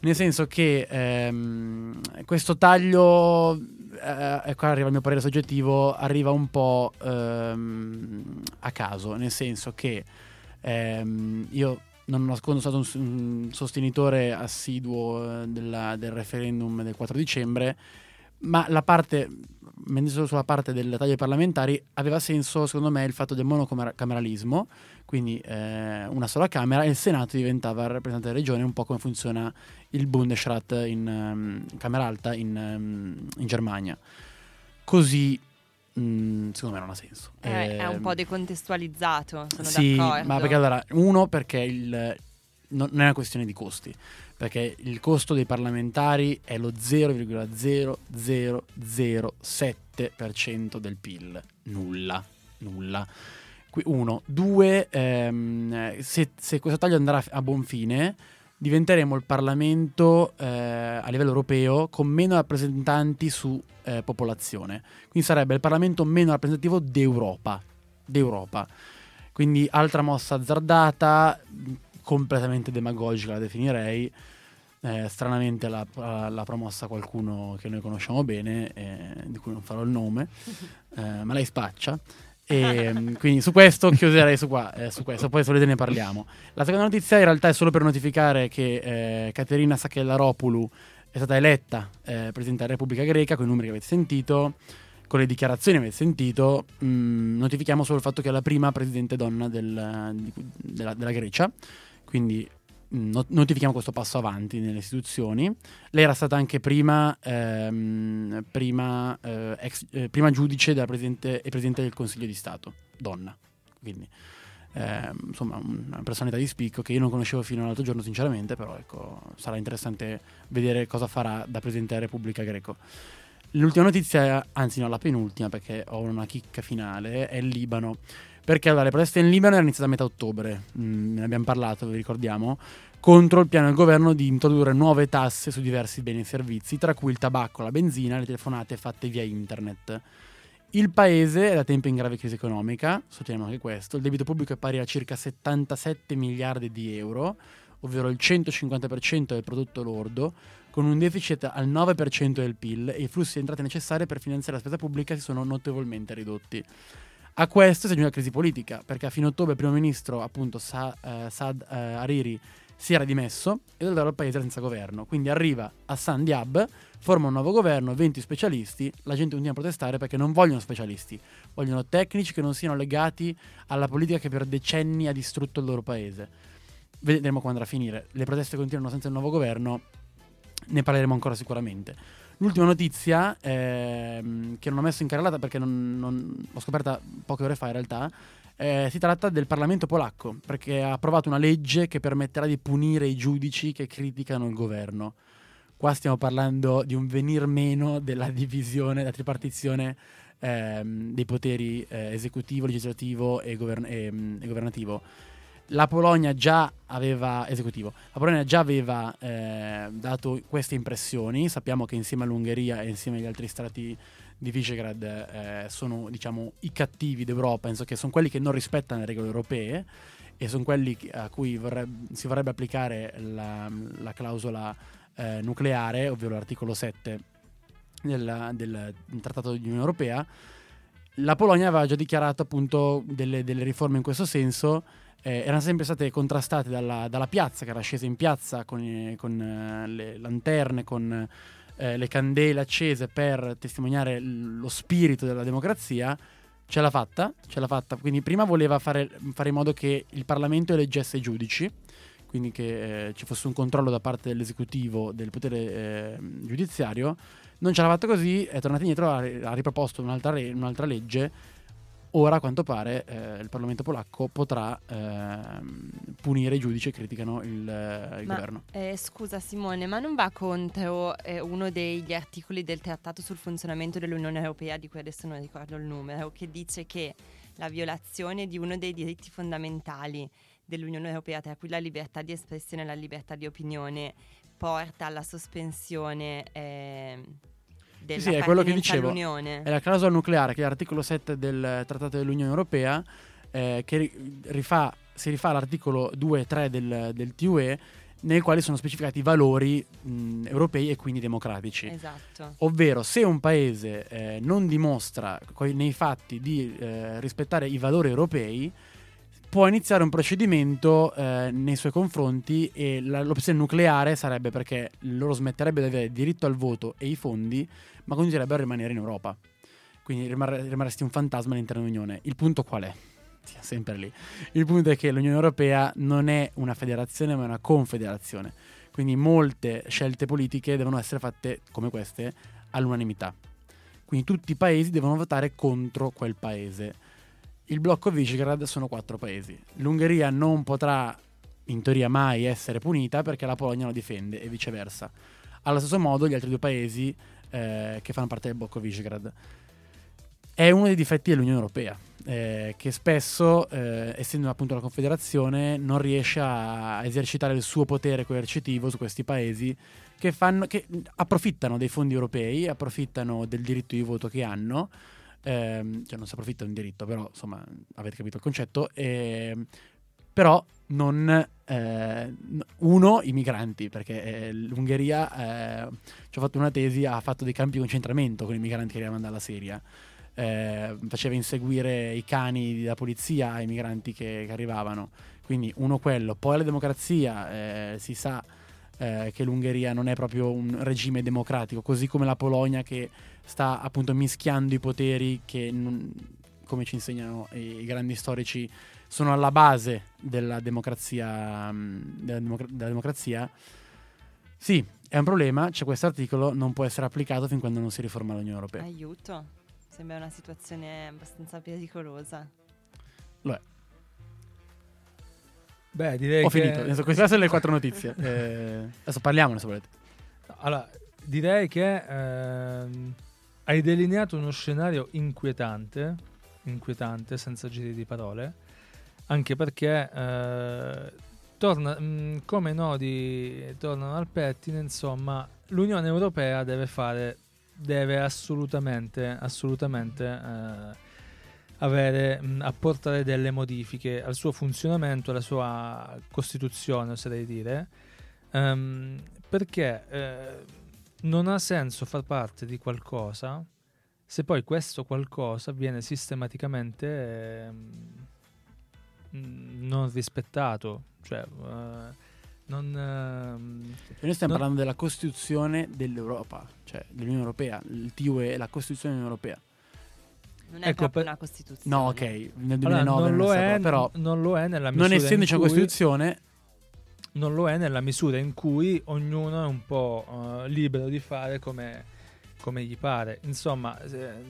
Nel senso che ehm, questo taglio, eh, e qua arriva il mio parere soggettivo, arriva un po' ehm, a caso, nel senso che ehm, io non nascondo sono stato un, sostenitore assiduo eh, della- del referendum del 4 dicembre, ma la parte, mentre solo sulla parte del taglio ai parlamentari, aveva senso secondo me il fatto del monocameralismo, quindi eh, una sola Camera e il Senato diventava il rappresentante della regione, un po' come funziona il Bundesrat in ehm, Camera Alta in, ehm, in Germania. Così, mh, secondo me non ha senso. Eh, è un Ehm, po' decontestualizzato, sono sì, d'accordo. ma perché allora, uno perché il, non non è una questione di costi, perché il costo dei parlamentari è lo 0,0007% del PIL, nulla, nulla. Qui- Uno, due, ehm, se, se questo taglio andrà a buon fine, diventeremo il Parlamento eh, a livello europeo con meno rappresentanti su eh, popolazione. Quindi sarebbe il Parlamento meno rappresentativo d'Europa. d'Europa. Quindi altra mossa azzardata, completamente demagogica la definirei. Eh, stranamente l'ha, l'ha promossa qualcuno che noi conosciamo bene, eh, di cui non farò il nome, *laughs* eh, ma lei spaccia. E, mm, quindi su questo chiuderei su, qua, eh, su questo, poi se volete ne parliamo. La seconda notizia in realtà è solo per notificare che eh, Caterina Sachellaropoulou è stata eletta eh, Presidente della Repubblica Greca con i numeri che avete sentito, con le dichiarazioni che avete sentito. Mm, notifichiamo solo il fatto che è la prima Presidente donna del- della, della Grecia, quindi notifichiamo questo passo avanti nelle istituzioni. Lei era stata anche prima, ehm, prima, eh, ex- eh, prima giudice presidente, e Presidente del Consiglio di Stato, donna. Quindi ehm, insomma una personalità di spicco che io non conoscevo fino all'altro giorno sinceramente, però ecco, sarà interessante vedere cosa farà da Presidente della Repubblica Greco. L'ultima notizia, anzi no, la penultima perché ho una chicca finale, è il Libano. Perché allora, le proteste in Libano erano iniziate a metà ottobre, mm, ne abbiamo parlato, vi ricordiamo, contro il piano del governo di introdurre nuove tasse su diversi beni e servizi, tra cui il tabacco, la benzina e le telefonate fatte via internet. Il paese è da tempo in grave crisi economica, sottolineiamo anche questo, il debito pubblico è pari a circa 77 miliardi di euro, ovvero il 150% del prodotto lordo, con un deficit al 9% del PIL e i flussi di entrate necessari per finanziare la spesa pubblica si sono notevolmente ridotti. A questo si aggiunge la crisi politica, perché a fine ottobre il primo ministro, appunto Sa- eh, Saad eh, Hariri, si era dimesso e davvero il paese era senza governo. Quindi arriva Hassan Diab, forma un nuovo governo, 20 specialisti, la gente continua a protestare perché non vogliono specialisti, vogliono tecnici che non siano legati alla politica che per decenni ha distrutto il loro paese. Vedremo come andrà a finire. Le proteste continuano senza il nuovo governo, ne parleremo ancora sicuramente. L'ultima notizia, ehm, che non ho messo in carrellata perché non, non- l'ho scoperta poche ore fa in realtà, eh, si tratta del Parlamento polacco, perché ha approvato una legge che permetterà di punire i giudici che criticano il governo. Qua stiamo parlando di un venir meno della divisione, della tripartizione ehm, dei poteri eh, esecutivo, legislativo e, govern- e, mm, e governativo. La Polonia già aveva Polonia già aveva eh, dato queste impressioni. Sappiamo che insieme all'Ungheria e insieme agli altri stati di Visegrad eh, sono diciamo i cattivi d'Europa, penso che sono quelli che non rispettano le regole europee e sono quelli a cui vorreb- si vorrebbe applicare la, la clausola eh, nucleare, ovvero l'articolo 7 del, del Trattato dell'Unione Europea. La Polonia aveva già dichiarato appunto delle, delle riforme in questo senso, eh, erano sempre state contrastate dalla, dalla piazza, che era scesa in piazza con, i- con, eh, le lanterne, con eh, le candele accese per testimoniare lo spirito della democrazia. Ce l'ha fatta, ce l'ha fatta. Quindi prima voleva fare, fare in modo che il Parlamento eleggesse i giudici, quindi che eh, ci fosse un controllo da parte dell'esecutivo del potere eh, giudiziario. Non ce l'ha fatta così, è tornata indietro, ha, ha riproposto un'altra, re- un'altra legge. Ora, a quanto pare, eh, il Parlamento polacco potrà ehm, punire i giudici che criticano il, eh, il Ma, governo. eh, scusa Simone, ma non va contro eh, uno degli articoli del Trattato sul funzionamento dell'Unione Europea, di cui adesso non ricordo il numero, che dice che la violazione di uno dei diritti fondamentali dell'Unione Europea, tra cui la libertà di espressione e la libertà di opinione, porta alla sospensione eh, della sì, è quello che dicevo. all'Unione. È la clausola nucleare, che è l'articolo 7 del Trattato dell'Unione Europea, eh, che ri- rifà, si rifà all'articolo 2 e 3 del, del TUE, nel quale sono specificati i valori mh, europei e quindi democratici. Esatto. Ovvero, se un paese eh, non dimostra coi- nei fatti di eh, rispettare i valori europei, può iniziare un procedimento eh, nei suoi confronti e la- l'opzione nucleare sarebbe perché loro smetterebbero di avere diritto al voto e i fondi, ma continuerebbero a rimanere in Europa. Quindi rimarre- rimarresti un fantasma all'interno dell'Unione. Il punto qual è? Sì, sempre lì. Il punto è che l'Unione Europea non è una federazione, ma è una confederazione. Quindi molte scelte politiche devono essere fatte come queste all'unanimità. Quindi tutti i paesi devono votare contro quel paese. Il blocco Visegrad sono quattro paesi. L'Ungheria non potrà, in teoria, mai essere punita perché la Polonia lo difende e viceversa. Allo stesso modo gli altri due paesi eh, che fanno parte del blocco Visegrad. È uno dei difetti dell'Unione Europea, eh, che spesso, eh, essendo appunto la Confederazione, non riesce a esercitare il suo potere coercitivo su questi paesi che, fanno, che approfittano dei fondi europei, approfittano del diritto di voto che hanno, ehm, cioè non si approfittano di diritto, però insomma avete capito il concetto, ehm, però non eh, uno i migranti, perché eh, l'Ungheria, eh, ci ho fatto una tesi, ha fatto dei campi di concentramento con i migranti che arrivavano dalla Siria. eh, faceva inseguire i cani della polizia ai migranti che, che arrivavano. Quindi uno quello. Poi la democrazia, eh, si sa eh, che l'Ungheria non è proprio un regime democratico, così come la Polonia che sta appunto mischiando i poteri che, non- come ci insegnano i grandi storici, sono alla base della democrazia. mh, Della, democra- della democrazia. Sì, è un problema, c'è questo articolo, non può essere applicato fin quando non si riforma l'Unione Europea. Aiuto. Sembra una situazione abbastanza pericolosa. Lo è. Beh, direi Ho che... finito, Adesso queste sono le quattro notizie. *laughs* Eh, adesso parliamone se volete. Allora, direi che ehm, hai delineato uno scenario inquietante, inquietante, senza giri di parole, anche perché eh, torna, mh, come nodi tornano al pettine, insomma, l'Unione Europea deve fare, deve assolutamente, assolutamente eh, avere, mh, apportare delle modifiche al suo funzionamento, alla sua costituzione, oserei dire, ehm, perché eh, non ha senso far parte di qualcosa se poi questo qualcosa viene sistematicamente ehm, non rispettato, cioè eh, non... ehm, Noi stiamo No. parlando della Costituzione dell'Europa, cioè dell'Unione Europea. Il TUE è la Costituzione Europea. Non è Ecco, proprio per- una Costituzione. No, ok, nel 2009 allora, non, lo è è, stato, però non lo è nella misura non essendoci in una cui- Costituzione, non lo è nella misura in cui ognuno è un po' eh, libero di fare come, come gli pare. Insomma,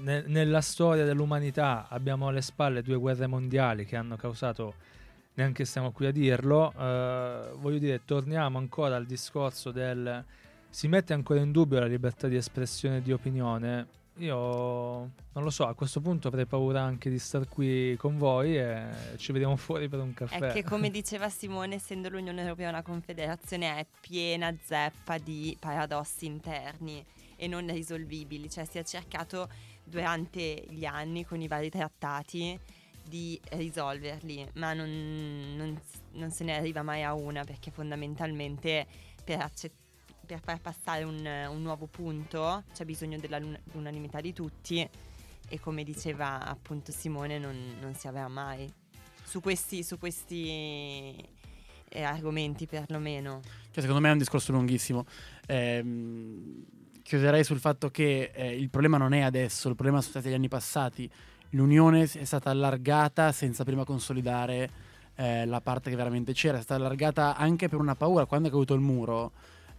ne- nella storia dell'umanità abbiamo alle spalle due guerre mondiali che hanno causato, neanche stiamo qui a dirlo, eh, voglio dire, torniamo ancora al discorso del si mette ancora in dubbio la libertà di espressione e di opinione. Io non lo so, a questo punto avrei paura anche di star qui con voi e ci vediamo *laughs* fuori per un caffè. È che come diceva Simone, essendo l'Unione Europea una confederazione, è piena zeppa di paradossi interni e non risolvibili. Cioè si è cercato durante gli anni con i vari trattati di risolverli, ma non, non- non se ne arriva mai a una perché fondamentalmente per, accett- per far passare un, un nuovo punto c'è bisogno dell'unanimità di tutti e come diceva appunto Simone non, non si avrà mai su questi, su questi eh, argomenti perlomeno. Cioè, secondo me è un discorso lunghissimo. Ehm, chiuderei sul fatto che eh, il problema non è adesso, il problema sono stati gli anni passati. L'Unione è stata allargata senza prima consolidare eh, la parte che veramente c'era, è stata allargata anche per una paura. Quando è caduto il muro,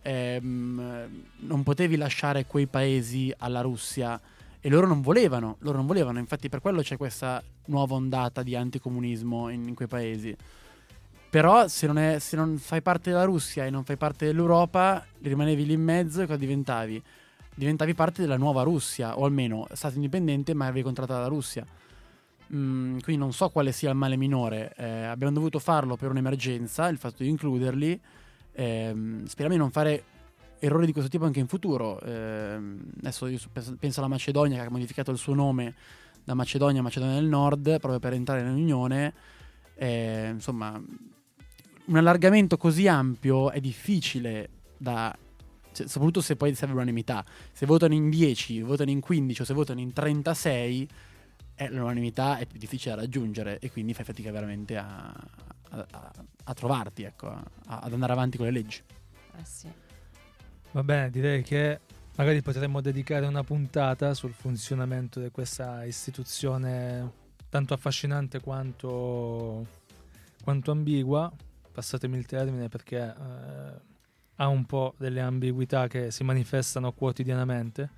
ehm, non potevi lasciare quei paesi alla Russia e loro non volevano, loro non volevano, infatti per quello c'è questa nuova ondata di anticomunismo in, in quei paesi. Però se non, è- se non fai parte della Russia e non fai parte dell'Europa, rimanevi lì in mezzo e cosa diventavi? Diventavi parte della nuova Russia, o almeno stato indipendente ma avevi contratto dalla Russia. Mm, quindi non so quale sia il male minore. Eh, abbiamo dovuto farlo per un'emergenza, il fatto di includerli. Ehm, speriamo di non fare errori di questo tipo anche in futuro. Ehm, adesso io penso alla Macedonia che ha modificato il suo nome da Macedonia a Macedonia del Nord proprio per entrare nell'Unione. Eh, insomma, un allargamento così ampio è difficile da. Cioè, soprattutto se poi serve l'unanimità. Se votano in 10, votano in 15 o se votano in 36, eh, l'unanimità è più difficile da raggiungere e quindi fai fatica veramente a, a- a- a trovarti, ecco, a- ad andare avanti con le leggi. Eh sì. Va bene, direi che magari potremmo dedicare una puntata sul funzionamento di questa istituzione tanto affascinante quanto, quanto ambigua, passatemi il termine perché eh, ha un po' delle ambiguità che si manifestano quotidianamente,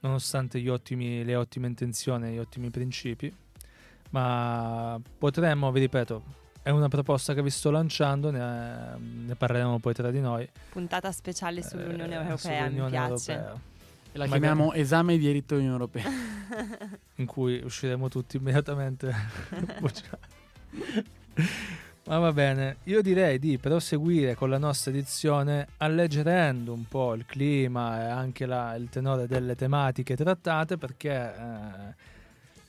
nonostante gli ottimi- le ottime intenzioni e gli ottimi principi, ma potremmo, vi ripeto, è una proposta che vi sto lanciando, ne, ne parleremo poi tra di noi. Puntata speciale sull'Unione Eh, Europea, sull'Unione mi piace. Europea, E la Magari- chiamiamo esame di diritto dell'Unione Europea. *laughs* in cui usciremo tutti immediatamente *laughs* bocciati. Ma va bene, io direi di proseguire con la nostra edizione alleggerendo un po' il clima e anche la- il tenore delle tematiche trattate perché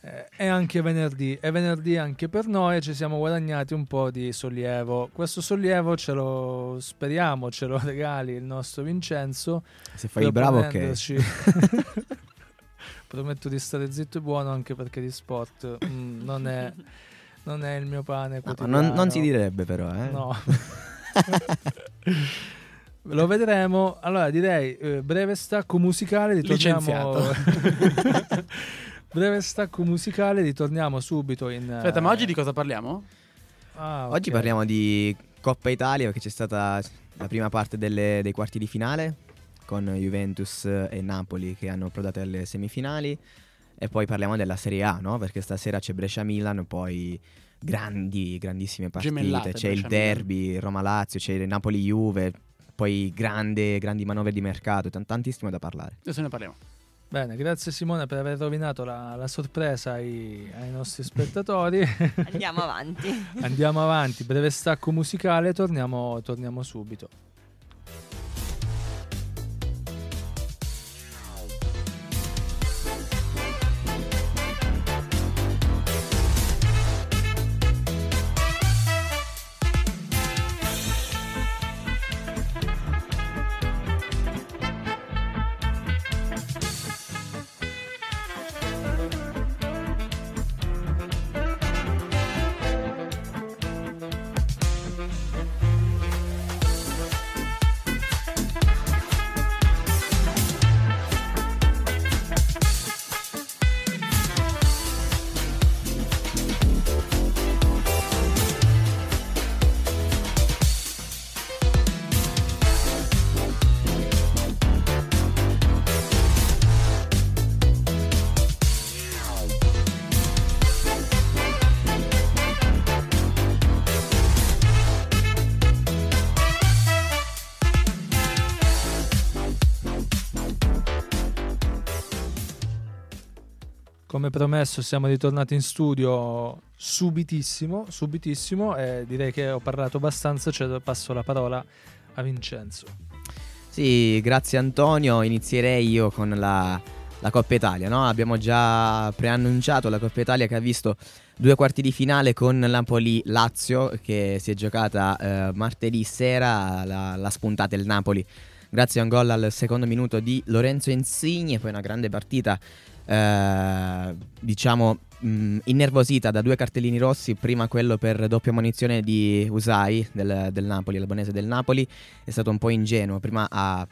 eh, eh, è anche venerdì, è venerdì anche per noi e ci siamo guadagnati un po' di sollievo. Questo sollievo ce lo speriamo, ce lo regali il nostro Vincenzo Se fai il bravo, ok. *laughs* Prometto di stare zitto e buono anche perché di sport mm, non, è, non è il mio pane No, quotidiano. non, non si direbbe però, eh. No. *laughs* Lo vedremo. Allora direi eh, breve stacco musicale, ritorniamo... *laughs* breve stacco musicale, ritorniamo subito in... Aspetta, ma eh, oggi di cosa parliamo? ah, Oggi ok. parliamo di Coppa Italia perché c'è stata la prima parte delle- dei quarti di finale con Juventus e Napoli che hanno approdato alle semifinali e poi parliamo della Serie A, no? Perché stasera c'è Brescia-Milan, poi grandi, grandissime partite, Gemellate, c'è il derby, Roma-Lazio, c'è il Napoli-Juve, poi grande, grandi manovre di mercato, tan- tantissimo da parlare. Adesso ne parliamo. Bene, grazie Simone per aver rovinato la, la sorpresa ai, ai nostri spettatori. Andiamo avanti. *laughs* Andiamo avanti, breve stacco musicale, torniamo, torniamo subito. Come promesso siamo ritornati in studio subitissimo, subitissimo e direi che ho parlato abbastanza, cioè passo la parola a Vincenzo. Sì, grazie Antonio. Inizierei io con la, la Coppa Italia. no? Abbiamo già preannunciato la Coppa Italia che ha visto due quarti di finale con Napoli-Lazio che si è giocata eh, martedì sera, la, la spuntata il Napoli. Grazie a un gol al secondo minuto di Lorenzo Insigne, poi una grande partita, eh, diciamo, mh, innervosita da due cartellini rossi, prima quello per doppia munizione di Usai del, del Napoli, l'albanese del Napoli, è stato un po' ingenuo, prima ha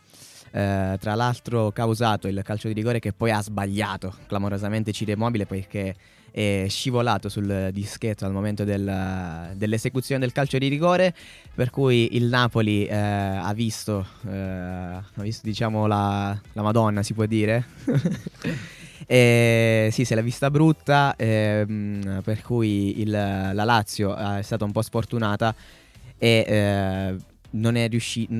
eh, tra l'altro causato il calcio di rigore che poi ha sbagliato clamorosamente Ciro Immobile perché è scivolato sul dischetto al momento del- dell'esecuzione del calcio di rigore per cui il Napoli eh, ha visto, eh, ha visto diciamo la, la Madonna si può dire *laughs* E sì, se l'ha vista brutta, ehm, per cui il- la Lazio eh, è stata un po' sfortunata e eh, non è riuscita,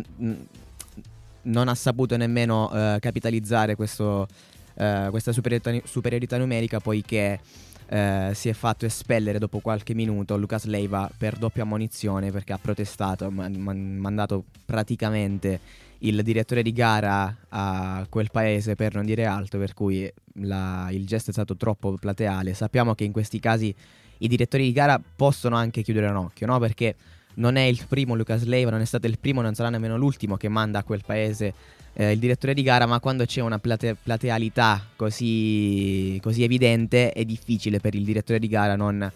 non ha saputo nemmeno eh, capitalizzare questo, eh, questa superiorità, superiorità numerica poiché eh, si è fatto espellere dopo qualche minuto Lucas Leiva per doppia ammonizione perché ha protestato, ha man- mandato praticamente il direttore di gara a quel paese per non dire altro, per cui la- il gesto è stato troppo plateale. Sappiamo che in questi casi i direttori di gara possono anche chiudere un occhio, no? Perché non è il primo Lucas Leiva, non è stato il primo, non sarà nemmeno l'ultimo che manda a quel paese eh, il direttore di gara, ma quando c'è una plate- platealità così, così evidente è difficile per il direttore di gara non,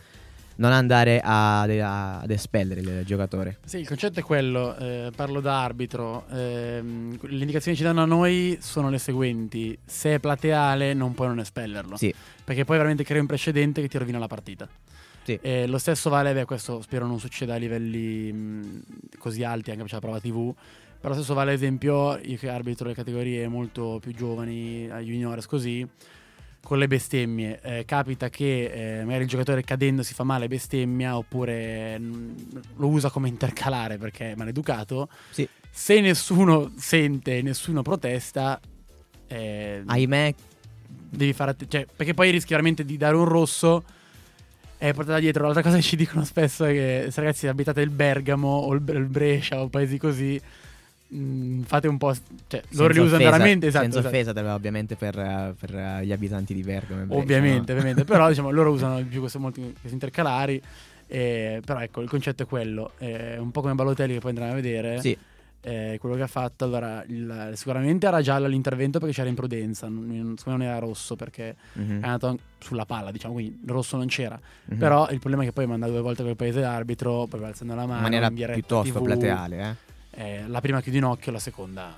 non andare a- a- ad espellere il giocatore. Sì, il concetto è quello, eh, parlo da arbitro, ehm, le indicazioni che ci danno a noi sono le seguenti, se è plateale non puoi non espellerlo, Sì. perché poi veramente crei un precedente che ti rovina la partita. Sì. E lo stesso vale, beh, questo spero non succeda a livelli mh, così alti, anche per c'è la prova TV, però lo stesso vale ad esempio, io che arbitro le categorie molto più giovani, juniores così, con le bestemmie. Eh, capita che eh, magari il giocatore cadendo si fa male bestemmia oppure mm, lo usa come intercalare perché è maleducato. Sì. Se nessuno sente, nessuno protesta, eh, Ahimè, devi fare att- cioè, perché poi rischi veramente di dare un rosso e portare dietro. L'altra cosa che ci dicono spesso è che se ragazzi abitate il Bergamo o il, il Brescia o paesi così, mh, fate un po'. Cioè, loro li senza usano offesa- veramente. Esatto, senza esatto. offesa per- ovviamente per, eh, per, eh, gli abitanti di Bergamo. Ovviamente, no? ovviamente. Però *laughs* diciamo, loro usano più questi, molti, questi intercalari. eh, però ecco, il concetto è quello. È un po' come Balotelli che poi andremo a vedere. Sì. eh, quello che ha fatto, allora il- sicuramente era giallo l'intervento perché c'era imprudenza, non, non- secondo me non era rosso perché Mhm, è andato an- sulla palla, diciamo, quindi rosso non c'era. mhm. Però il problema è che poi manda due volte quel paese d'arbitro, poi alzando la mano in maniera in piuttosto TV, plateale, eh. Eh, la prima chiudi un occhio, la seconda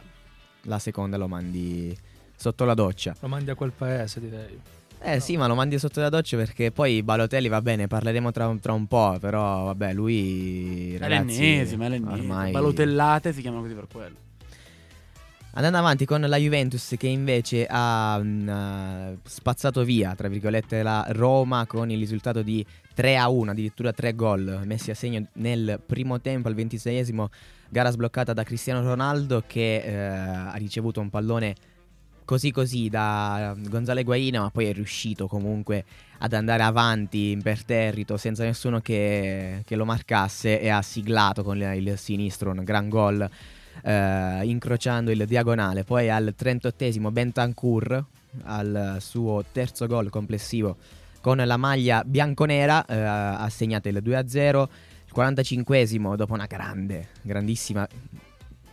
La seconda lo mandi sotto la doccia. Lo mandi a quel paese, direi. Eh sì, ma lo mandi sotto la doccia perché poi Balotelli va bene, parleremo tra, tra un po', però vabbè, lui è ragazzi, l'ennesima, è l'ennesima. ormai Balotellate si chiamano così per quello. Andando avanti con la Juventus che invece ha mm, eh, spazzato via, tra virgolette, la Roma con il risultato di 3 a 1, addirittura 3 gol messi a segno nel primo tempo al 26esimo, gara sbloccata da Cristiano Ronaldo che eh, ha ricevuto un pallone così così da Gonzalo Higuain, ma poi è riuscito comunque ad andare avanti imperterrito senza nessuno che, che lo marcasse e ha siglato con il sinistro un gran gol eh, incrociando il diagonale. Poi al 38esimo Bentancur al suo terzo gol complessivo con la maglia bianconera eh, ha segnato il 2-0. Il 45esimo dopo una grande, grandissima,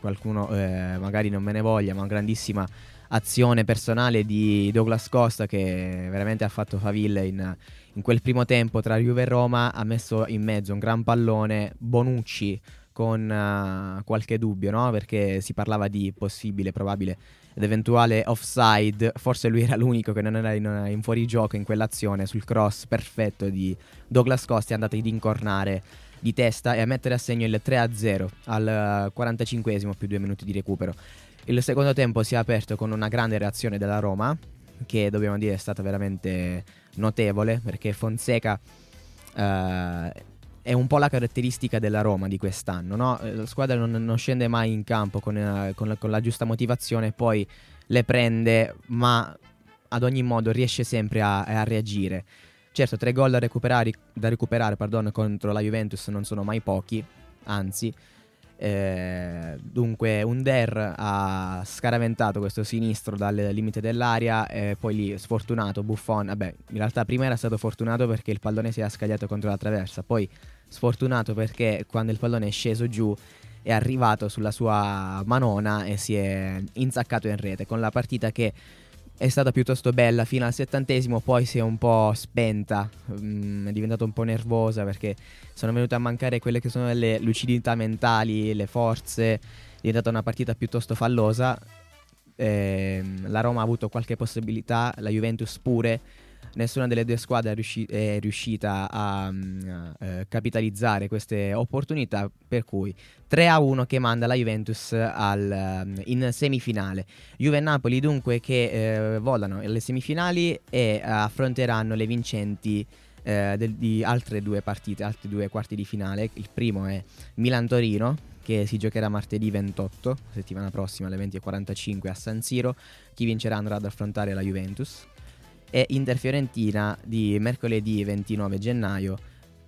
qualcuno eh, magari non me ne voglia, ma una grandissima azione personale di Douglas Costa che veramente ha fatto faville in, in quel primo tempo tra Juve e Roma, ha messo in mezzo un gran pallone, Bonucci con eh, qualche dubbio, no? Perché si parlava di possibile, probabile ed eventuale offside. Forse lui era l'unico che non era in, in fuorigioco in quell'azione sul cross perfetto di Douglas Costa. È andato ad incornare di testa e a mettere a segno il 3-0 al 45esimo più due minuti di recupero. Il secondo tempo si è aperto con una grande reazione della Roma, che dobbiamo dire è stata veramente notevole, perché Fonseca eh, è un po' la caratteristica della Roma di quest'anno, no? Eh, La squadra non, non scende mai in campo con, eh, con la, con la giusta motivazione, poi le prende, ma ad ogni modo riesce sempre a, a reagire. Certo, tre gol da recuperare, da recuperare pardon, contro la Juventus non sono mai pochi, anzi. eh, dunque, Under ha scaraventato questo sinistro dal limite dell'area e poi lì sfortunato Buffon. Vabbè, in realtà prima era stato fortunato perché il pallone si era scagliato contro la traversa, poi sfortunato perché quando il pallone è sceso giù è arrivato sulla sua manona e si è insaccato in rete con la partita che è stata piuttosto bella fino al settantesimo, poi si è un po' spenta, mm, è diventata un po' nervosa perché sono venute a mancare quelle che sono le lucidità mentali, le forze, è diventata una partita piuttosto fallosa. Ehm, la Roma ha avuto qualche possibilità, la Juventus pure. Nessuna delle due squadre è, riusci- è riuscita a mm, eh, capitalizzare queste opportunità, per cui 3 a 1 che manda la Juventus al, mm, in semifinale. Juve e Napoli dunque che eh, volano alle semifinali e affronteranno le vincenti eh, del- di altre due partite, altri due quarti di finale. Il primo è Milan-Torino che si giocherà martedì 28, settimana prossima alle 20.45 a San Siro. Chi vincerà andrà ad affrontare la Juventus. E Inter-Fiorentina di mercoledì 29 gennaio.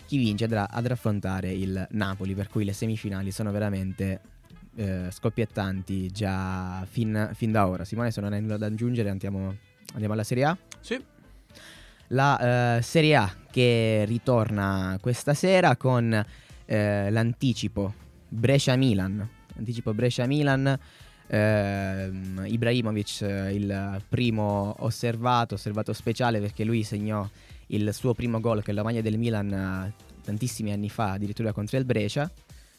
Chi vince andrà ad affrontare il Napoli, per cui le semifinali sono veramente eh, scoppiettanti già fin, fin da ora. Simone, se non hai nulla da aggiungere, andiamo, andiamo alla Serie A. Sì. La eh, Serie A che ritorna questa sera con eh, l'anticipo Brescia-Milan. Anticipo Brescia-Milan. Ehm, Ibrahimovic, eh, il primo osservato, osservato speciale perché lui segnò il suo primo gol con la maglia del Milan eh, tantissimi anni fa, addirittura contro il Brescia.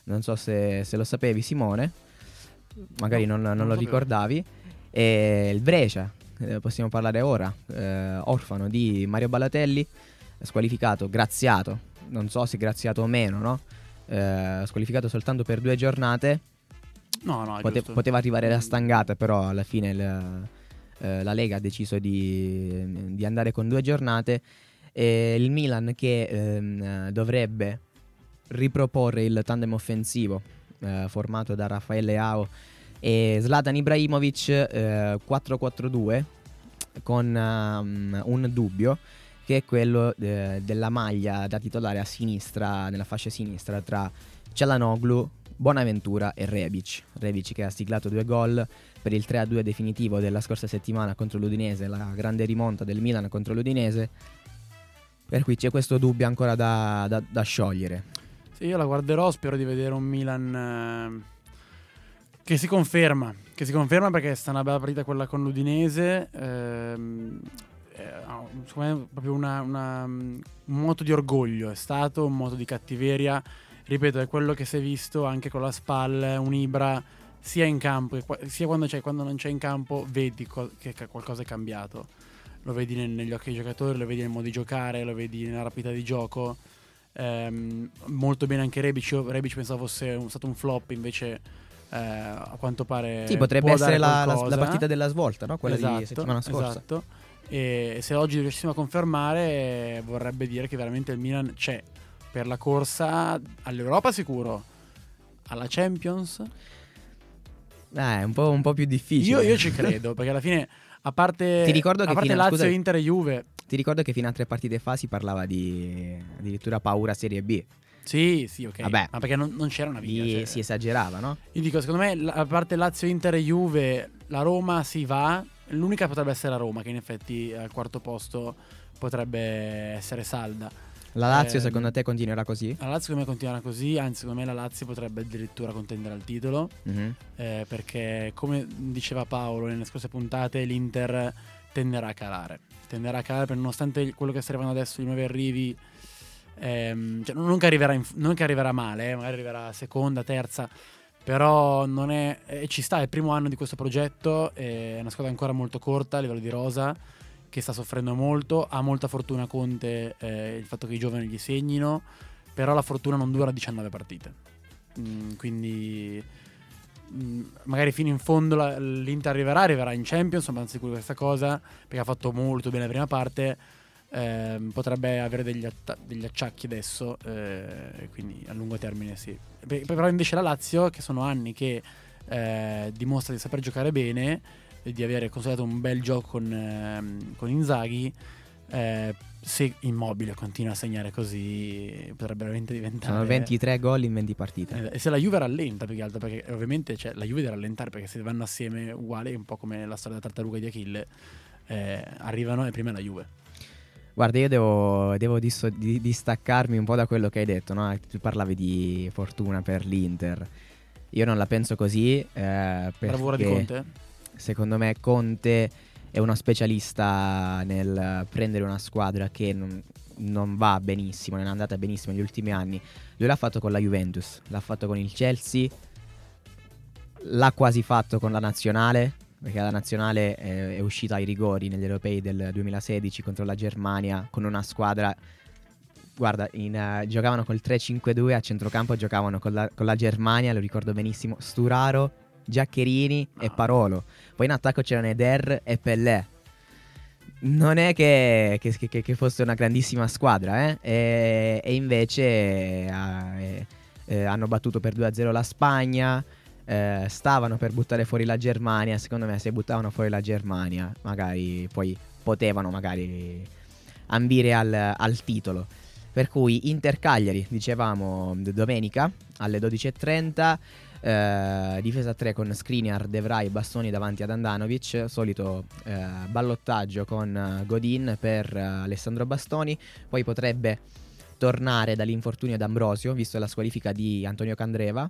Non so se, se lo sapevi, Simone. Magari No, non, non non lo lo ricordavi. E il Brescia, eh, possiamo parlare ora, eh, orfano di Mario Balotelli, squalificato, graziato, non so se graziato o meno, no? Eh, squalificato soltanto per due giornate, No, no, Pote- poteva arrivare la stangata, però alla fine il- eh, la Lega ha deciso di, di andare con due giornate. E il Milan che ehm, dovrebbe riproporre il tandem offensivo eh, formato da Raffaele Ao e Zlatan Ibrahimovic eh, 4-4-2 con ehm, un dubbio che è quello eh, della maglia da titolare a sinistra, nella fascia sinistra tra Cialanoglu, Bonaventura e Rebic. Rebic che ha siglato due gol per il 3-2 definitivo della scorsa settimana contro l'Udinese, la grande rimonta del Milan contro l'Udinese. Per cui c'è questo dubbio ancora da, da- da sciogliere. Sì, io la guarderò, spero di vedere un Milan eh, Che si conferma, che si conferma perché è stata una bella partita quella con l'Udinese. ehm, eh, secondo me, proprio una- una- un moto di orgoglio è stato, un moto di cattiveria. Ripeto, è quello che si è visto anche con la SPAL, un Ibra, sia in campo, sia quando c'è, quando non c'è in campo, vedi co- che qualcosa è cambiato. Lo vedi nel- negli occhi dei giocatori, lo vedi nel modo di giocare, lo vedi nella rapidità di gioco. Ehm, molto bene anche Rebic. Io Rebic pensavo fosse un- stato un flop, invece eh, a quanto pare Sì, potrebbe essere la, la- la partita della svolta, no? Quella Esatto, di settimana scorsa. Esatto. E se oggi riuscissimo a confermare, vorrebbe dire che veramente il Milan c'è per la corsa all'Europa sicuro, alla Champions. Eh, è un po', un po' più difficile. Io, io ci *laughs* credo, perché alla fine, a parte, Ti ricordo a che parte fino Lazio, scusa- Inter e Juve, Ti ricordo che fino a tre partite fa si parlava di addirittura paura Serie B. sì, sì, ok. Vabbè. Ma perché non, non c'era una via. Cioè- si esagerava, no? Io dico, secondo me, a parte Lazio, Inter e Juve, la Roma si va. L'unica potrebbe essere la Roma, che in effetti al quarto posto potrebbe essere salda. La Lazio Ehm, secondo te continuerà così? La Lazio secondo me continuerà così, anzi secondo me la Lazio potrebbe addirittura contendere al titolo, Mhm. eh, perché come diceva Paolo nelle scorse puntate l'Inter tenderà a calare, tenderà a calare per nonostante quello che sta arrivando adesso, i nuovi arrivi, ehm, cioè, non, che arriverà in- non che arriverà male, eh, magari arriverà seconda, terza, però non è, eh, ci sta, è il primo anno di questo progetto, è una squadra ancora molto corta a livello di rosa, che sta soffrendo molto, ha molta fortuna Conte eh, il fatto che i giovani gli segnino, però la fortuna non dura 19 partite. Mm, quindi mm, magari fino in fondo la- l'Inter arriverà, arriverà in Champions, sono sicuro di questa cosa, perché ha fatto molto bene la prima parte, ehm, potrebbe avere degli, atta- degli acciacchi adesso, eh, quindi a lungo termine sì. Pe- Però invece la Lazio, che sono anni che eh, dimostra di saper giocare bene, di avere consolidato un bel gioco con, ehm, con Inzaghi, eh, se Immobile continua a segnare così potrebbe veramente diventare... Sono 23 gol in 20 partite. Eh, E se la Juve rallenta più che altro, perché ovviamente cioè, la Juve deve rallentare perché se vanno assieme uguale, un po' come la storia della tartaruga di Achille, eh, arrivano e prima è la Juve. Guarda, io devo, devo disso- di- distaccarmi un po' da quello che hai detto, no? Tu parlavi di fortuna per l'Inter. Io non la penso così. Eh, Bravura di perché Conte? Secondo me Conte è uno specialista nel prendere una squadra che non, non va benissimo, non è andata benissimo negli ultimi anni. Lui l'ha fatto con la Juventus, l'ha fatto con il Chelsea, l'ha quasi fatto con la nazionale, perché la nazionale è, è uscita ai rigori negli europei del 2016 contro la Germania con una squadra... Guarda, in, eh, giocavano col 3-5-2 a centrocampo, giocavano con la, con la Germania, lo ricordo benissimo, Sturaro, Giaccherini e Parolo. Poi in attacco c'erano Eder e Pellè. Non è che, che- che- che fosse una grandissima squadra, eh? E, e invece eh, eh, hanno battuto per 2-0 la Spagna. eh, stavano per buttare fuori la Germania. Secondo me, se buttavano fuori la Germania, magari poi potevano magari ambire al, al titolo. Per cui Inter Cagliari, dicevamo domenica alle 12.30. eh, difesa a 3 con Skriniar, De Vrij e Bastoni davanti ad Andanovic. Solito eh, ballottaggio con eh, Godin per eh, Alessandro Bastoni. Poi potrebbe tornare dall'infortunio d'Ambrosio, visto la squalifica di Antonio Candreva.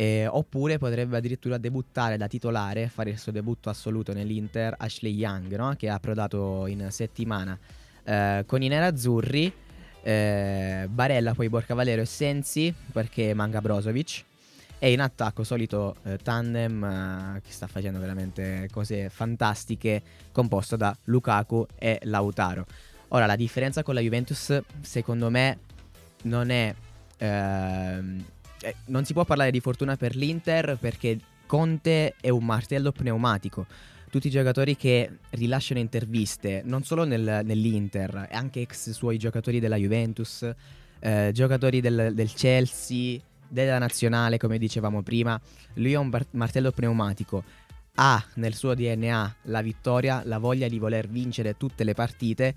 Oppure potrebbe addirittura debuttare da titolare, fare il suo debutto assoluto nell'Inter Ashley Young, no? che ha approdato in settimana eh, con i nerazzurri. Barella, poi Borcavalero e Sensi perché manca Brozovic. E in attacco, solito eh, tandem eh, che sta facendo veramente cose fantastiche, composto da Lukaku e Lautaro. Ora, la differenza con la Juventus, secondo me, non è. ehm, eh, non si può parlare di fortuna per l'Inter perché Conte è un martello pneumatico. Tutti i giocatori che rilasciano interviste, non solo nel- nell'Inter, anche ex suoi giocatori della Juventus, eh, giocatori del, del Chelsea, della nazionale, come dicevamo prima, lui è un bar- martello pneumatico. Ha nel suo DNA la vittoria, la voglia di voler vincere tutte le partite.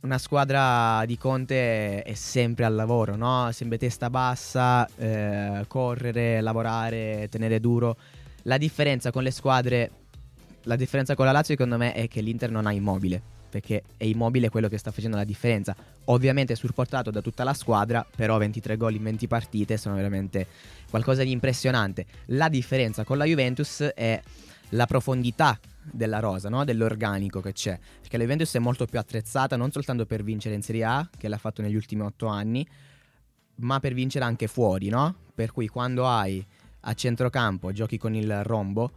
Una squadra di Conte è sempre al lavoro, no? Sempre testa bassa, eh, correre, lavorare, tenere duro. La differenza con le squadre, la differenza con la Lazio secondo me è che l'Inter non ha immobile. Perché è immobile quello che sta facendo la differenza. Ovviamente supportato da tutta la squadra, però 23 gol in 20 partite sono veramente qualcosa di impressionante. La differenza con la Juventus è la profondità della rosa, no? dell'organico che c'è, perché la Juventus è molto più attrezzata non soltanto per vincere in Serie A, che l'ha fatto negli ultimi 8 anni, ma per vincere anche fuori, no? Per cui quando hai a centrocampo giochi con il rombo,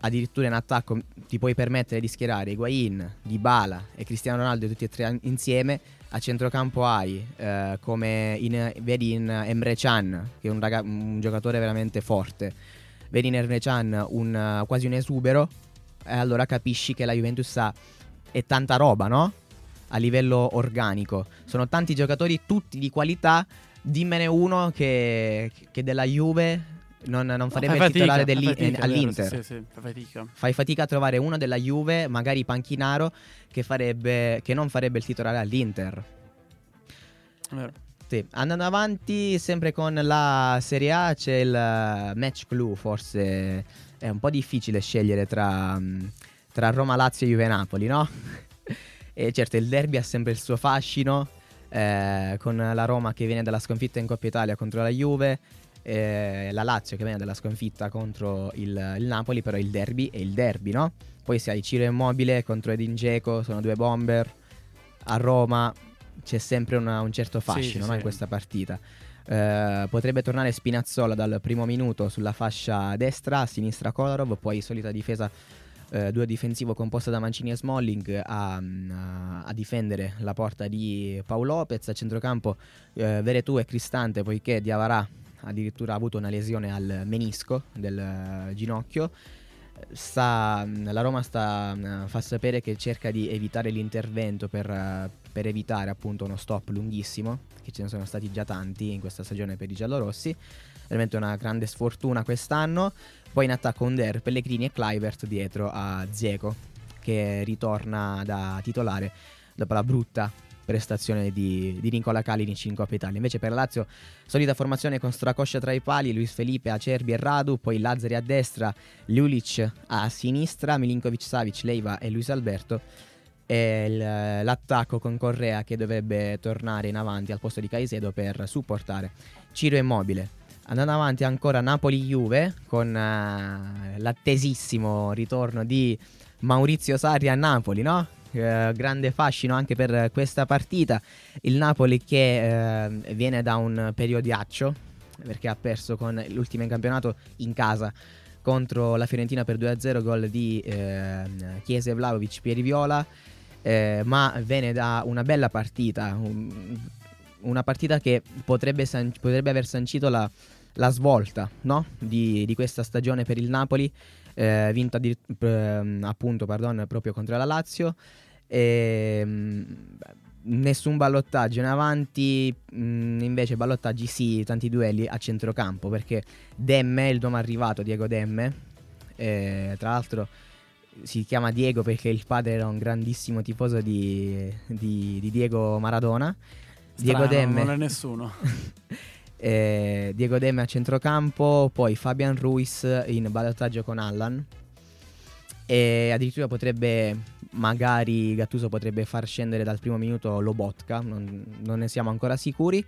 addirittura in attacco ti puoi permettere di schierare Higuain, Dybala e Cristiano Ronaldo tutti e tre insieme. A centrocampo hai eh, come in, vedi in Emre Can, che è un, raga- un giocatore veramente forte. Vedi in Emre Can un, eh, quasi un esubero. E allora capisci che la Juventus ha è tanta roba, no? A livello organico. Sono tanti giocatori, tutti di qualità. Dimmene uno che, che della Juve non, non farebbe Fai il titolare fatica, fatica, è vero, all'Inter. Sì, sì, fai fatica. Fai fatica a trovare uno della Juve, magari panchinaro, che, farebbe, che non farebbe il titolare all'Inter. Vero. Sì, andando avanti, sempre con la Serie A c'è il eh, match clue, forse è un po' difficile scegliere tra, mm, tra Roma, Lazio e Juve Napoli, no? *laughs* e certo il derby ha sempre il suo fascino, eh, con la Roma che viene dalla sconfitta in Coppa Italia contro la Juve, eh, la Lazio che viene dalla sconfitta contro il, il Napoli, però il derby è il derby, no? Poi se hai Ciro Immobile contro Edin Dzeko, sono due bomber, a Roma c'è sempre una- un certo fascino sì, no, in sì. questa partita. Eh, potrebbe tornare Spinazzola dal primo minuto sulla fascia destra, a sinistra Kolarov, poi solita difesa eh, due difensivo composta da Mancini e Smalling a, a- a difendere la porta di Paolo Lopez, a centrocampo eh, Veretù e Cristante poiché Diavarà addirittura ha avuto una lesione al menisco del eh, ginocchio. Sta, la Roma sta, eh, fa sapere che cerca di evitare l'intervento per, eh, per evitare appunto uno stop lunghissimo, che ce ne sono stati già tanti in questa stagione per i giallorossi. Veramente una grande sfortuna quest'anno. Poi in attacco Under, Pellegrini e Clivert dietro a Zieco, che ritorna da titolare dopo la brutta prestazione di, di Nicola Kalinic in Coppa Italia. Invece per la Lazio solida formazione con Stracoscia tra i pali, Luis Felipe, Acerbi e Radu, poi Lazzari a destra, Ljulic a sinistra, Milinkovic Savic, Leiva e Luis Alberto. E il- l'attacco con Correa che dovrebbe tornare in avanti al posto di Caicedo per supportare Ciro Immobile. Andando avanti ancora Napoli-Juve con eh, l'attesissimo ritorno di Maurizio Sarri a Napoli, no? Eh, grande fascino anche per questa partita. Il Napoli che eh, viene da un periodiaccio perché ha perso con l'ultimo in campionato in casa contro la Fiorentina per 2-0, gol di eh, Chiesa e Vlaovic, Pieri Viola, eh, ma viene da una bella partita, un- una partita che potrebbe, san- potrebbe aver sancito la, la svolta no? di, di questa stagione per il Napoli, eh, vinta di- ehm, appunto pardon, proprio contro la Lazio. E, mm, nessun ballottaggio in avanti, mm, invece ballottaggi sì, tanti duelli a centrocampo perché Demme, il nome arrivato Diego Demme, eh, tra l'altro si chiama Diego perché il padre era un grandissimo tifoso di, di- di Diego Maradona. Diego Strano, Demme. Non è nessuno. *laughs* Eh, Diego Demme a centrocampo, poi Fabian Ruiz in ballottaggio con Allan. E addirittura potrebbe, magari Gattuso potrebbe far scendere dal primo minuto Lobotka, non, non ne siamo ancora sicuri.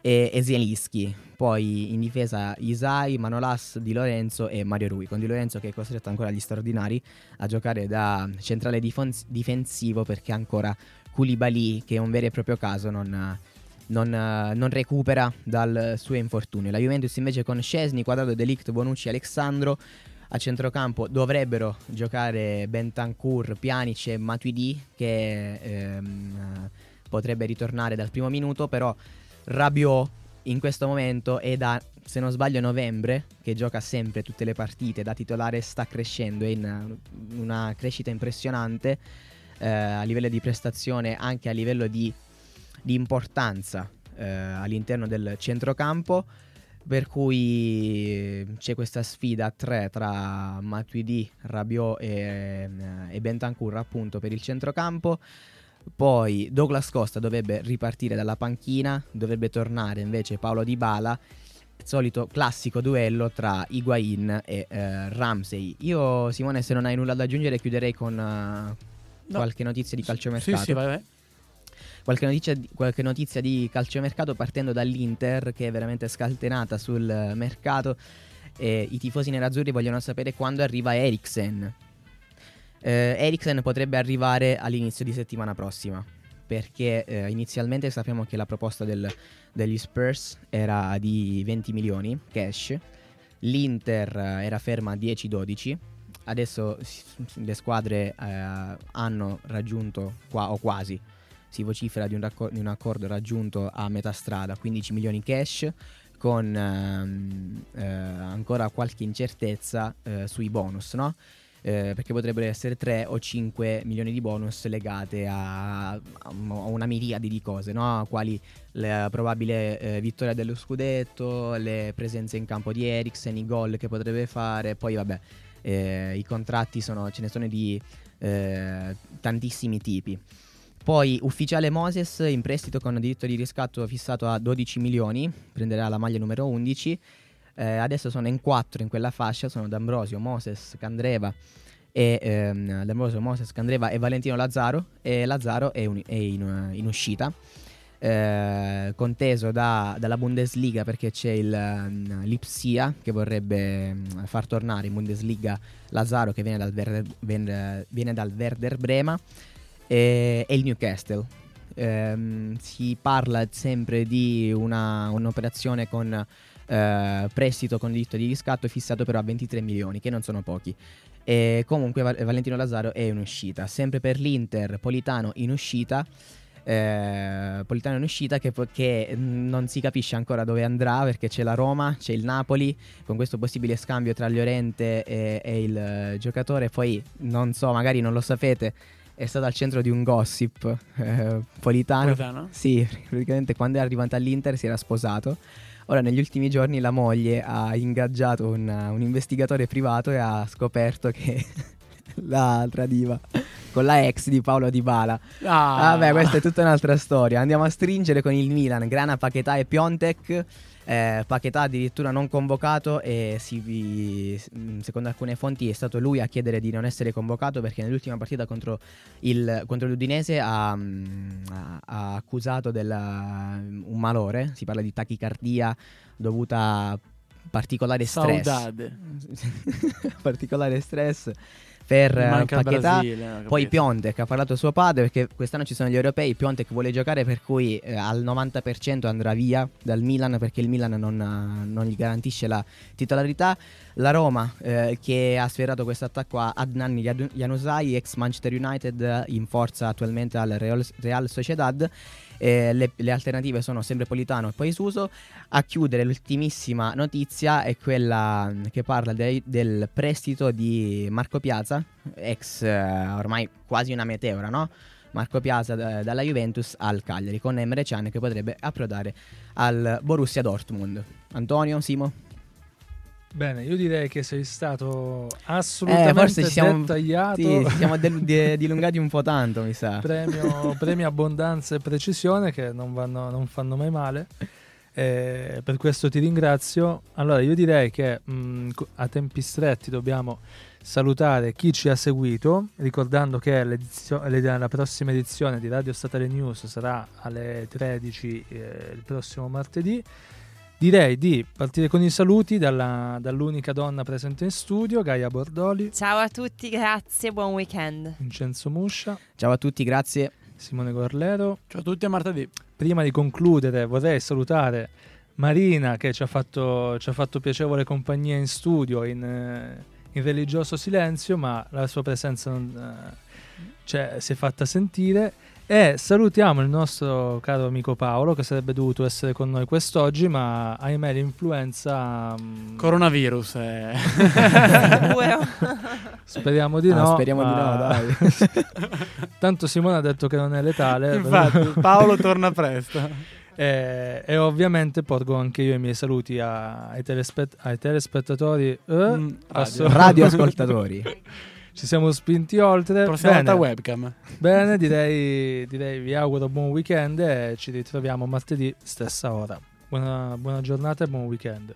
E, e Zielinski, poi in difesa Isai, Manolas, Di Lorenzo e Mario Rui. Con Di Lorenzo che è costretto ancora agli straordinari a giocare da centrale difons- difensivo perché ancora Koulibaly, che è un vero e proprio caso, non, non, non recupera dal suo infortunio. La Juventus invece con Scesni, Quadrado, Delict, Bonucci, Alexandro a centrocampo dovrebbero giocare Bentancur, Pjanic e Matuidi che ehm, eh, potrebbe ritornare dal primo minuto, però Rabiot in questo momento è da, se non sbaglio, novembre, che gioca sempre tutte le partite, da titolare sta crescendo, è in una crescita impressionante eh, a livello di prestazione, anche a livello di, di importanza eh, all'interno del centrocampo. Per cui c'è questa sfida a tre tra Matuidi, Rabiot e, e Bentancur appunto per il centrocampo. Poi Douglas Costa dovrebbe ripartire dalla panchina, dovrebbe tornare invece Paolo Di Bala. Solito classico duello tra Higuain e eh, Ramsey. Io, Simone, se non hai nulla da aggiungere, chiuderei con, eh, No. qualche notizia di Sì, calciomercato. sì, vai, vai. Qualche notizia, qualche notizia di calciomercato partendo dall'Inter che è veramente scaltenata sul eh, mercato e i tifosi nerazzurri vogliono sapere quando arriva Eriksen. Eh, Eriksen potrebbe arrivare all'inizio di settimana prossima perché eh, inizialmente sappiamo che la proposta del- degli Spurs era di 20 milioni cash, l'Inter eh, era ferma a 10-12, adesso le squadre eh, hanno raggiunto qua o quasi si vocifera di un, racco- di un accordo raggiunto a metà strada, 15 milioni cash, con ehm, eh, ancora qualche incertezza eh, sui bonus, no? Eh, perché potrebbero essere 3 o 5 milioni di bonus legate a, a una miriade di cose, no? quali la probabile eh, vittoria dello scudetto, le presenze in campo di Eriksen, i gol che potrebbe fare, poi vabbè, eh, i contratti sono, ce ne sono di eh, tantissimi tipi. Poi ufficiale Moses in prestito con diritto di riscatto fissato a 12 milioni, prenderà la maglia numero 11. Eh, adesso sono in quattro in quella fascia, sono D'Ambrosio, Moses, Candreva e ehm, D'Ambrosio, Moses, Candreva e Valentino Lazzaro e Lazzaro è, un- è in, in uscita. eh, conteso da- dalla Bundesliga perché c'è il ehm, Lipsia che vorrebbe mm, far tornare in Bundesliga Lazzaro che viene dal Werder, Ven- viene dal Werder Brema e, e il Newcastle. Ehm, si parla sempre di una- un'operazione con eh, prestito con diritto di riscatto fissato però a 23 milioni, che non sono pochi. E comunque Val- Valentino Lazzaro è in uscita. Sempre per l'Inter, Politano in uscita. eh, Politano in uscita che, che mm, non si capisce ancora dove andrà perché c'è la Roma, c'è il Napoli con questo possibile scambio tra Llorente e, e il eh, giocatore. Poi non so, magari non lo sapete, è stato al centro di un gossip eh, Politano. Politano? Sì, praticamente quando è arrivato all'Inter si era sposato. Ora, negli ultimi giorni, la moglie ha ingaggiato un, un investigatore privato e ha scoperto che *laughs* la tradiva con la ex di Paolo Di Bala. Ah, Vabbè, questa è tutta un'altra storia. Andiamo a stringere con il Milan, Grana, Paquetà e Piontek. Eh, Paquetà addirittura non convocato e si- mm, secondo alcune fonti è stato lui a chiedere di non essere convocato perché nell'ultima partita contro, il, contro l'Udinese ha, mm, ha- accusato della- un malore, si parla di tachicardia dovuta a particolare stress. Saudade. *laughs* particolare stress per eh, manca Paquetà. Brasile, ho Poi. Piontek ha parlato suo padre perché quest'anno ci sono gli europei. Piontek vuole giocare per cui eh, al 90% andrà via dal Milan perché il Milan non, eh, non gli garantisce la titolarità. La Roma eh, che ha sferato questo attacco a Adnan Januzaj, ex Manchester United, eh, in forza attualmente al Real, Real Sociedad. Eh, le, le alternative sono sempre Politano e poi Suso. A chiudere l'ultimissima notizia è quella mm, che parla dei- del prestito di Marco Piazza, ex eh, ormai quasi una meteora, no? Marco Piazza da- dalla Juventus al Cagliari con Emre Can che potrebbe approdare al Borussia Dortmund. Antonio, Simo? Bene, io direi che sei stato assolutamente Eh, forse ci siamo, dettagliato. sì, ci siamo del- di- *laughs* dilungati un po' tanto, mi sa. premio, *laughs* premio abbondanza e precisione che non, vanno- non fanno mai male. Eh, per questo ti ringrazio. Allora, io direi che mh, co- a tempi stretti dobbiamo salutare chi ci ha seguito, ricordando che la prossima edizione di Radio Statale News sarà alle 13 eh, il prossimo martedì. Direi di partire con i saluti dalla- dall'unica donna presente in studio, Gaia Bordoli, Ciao a tutti, grazie, buon weekend. Vincenzo Muscia, Ciao a tutti, grazie. Simone Gorlero. Ciao a tutti a martedì. prima di concludere vorrei salutare Marina che ci ha fatto, ci ha fatto piacevole compagnia in studio in, eh, in religioso silenzio ma la sua presenza non, eh, cioè, si è fatta sentire e salutiamo il nostro caro amico Paolo che sarebbe dovuto essere con noi quest'oggi ma ahimè l'influenza mm, Coronavirus. eh. *laughs* Sicuro. *laughs* speriamo di Ah, no speriamo di no, dai. *laughs* tanto Simone ha detto che non è letale Infatti, Paolo torna presto. E, e ovviamente porgo anche io i miei saluti a- ai, telespe- ai telespettatori. eh, Mm, passo- Radioascoltatori. Ci siamo spinti oltre. Prossima Bene, volta webcam. bene direi, direi vi auguro buon weekend e ci ritroviamo martedì stessa ora. Buona, buona giornata e buon weekend.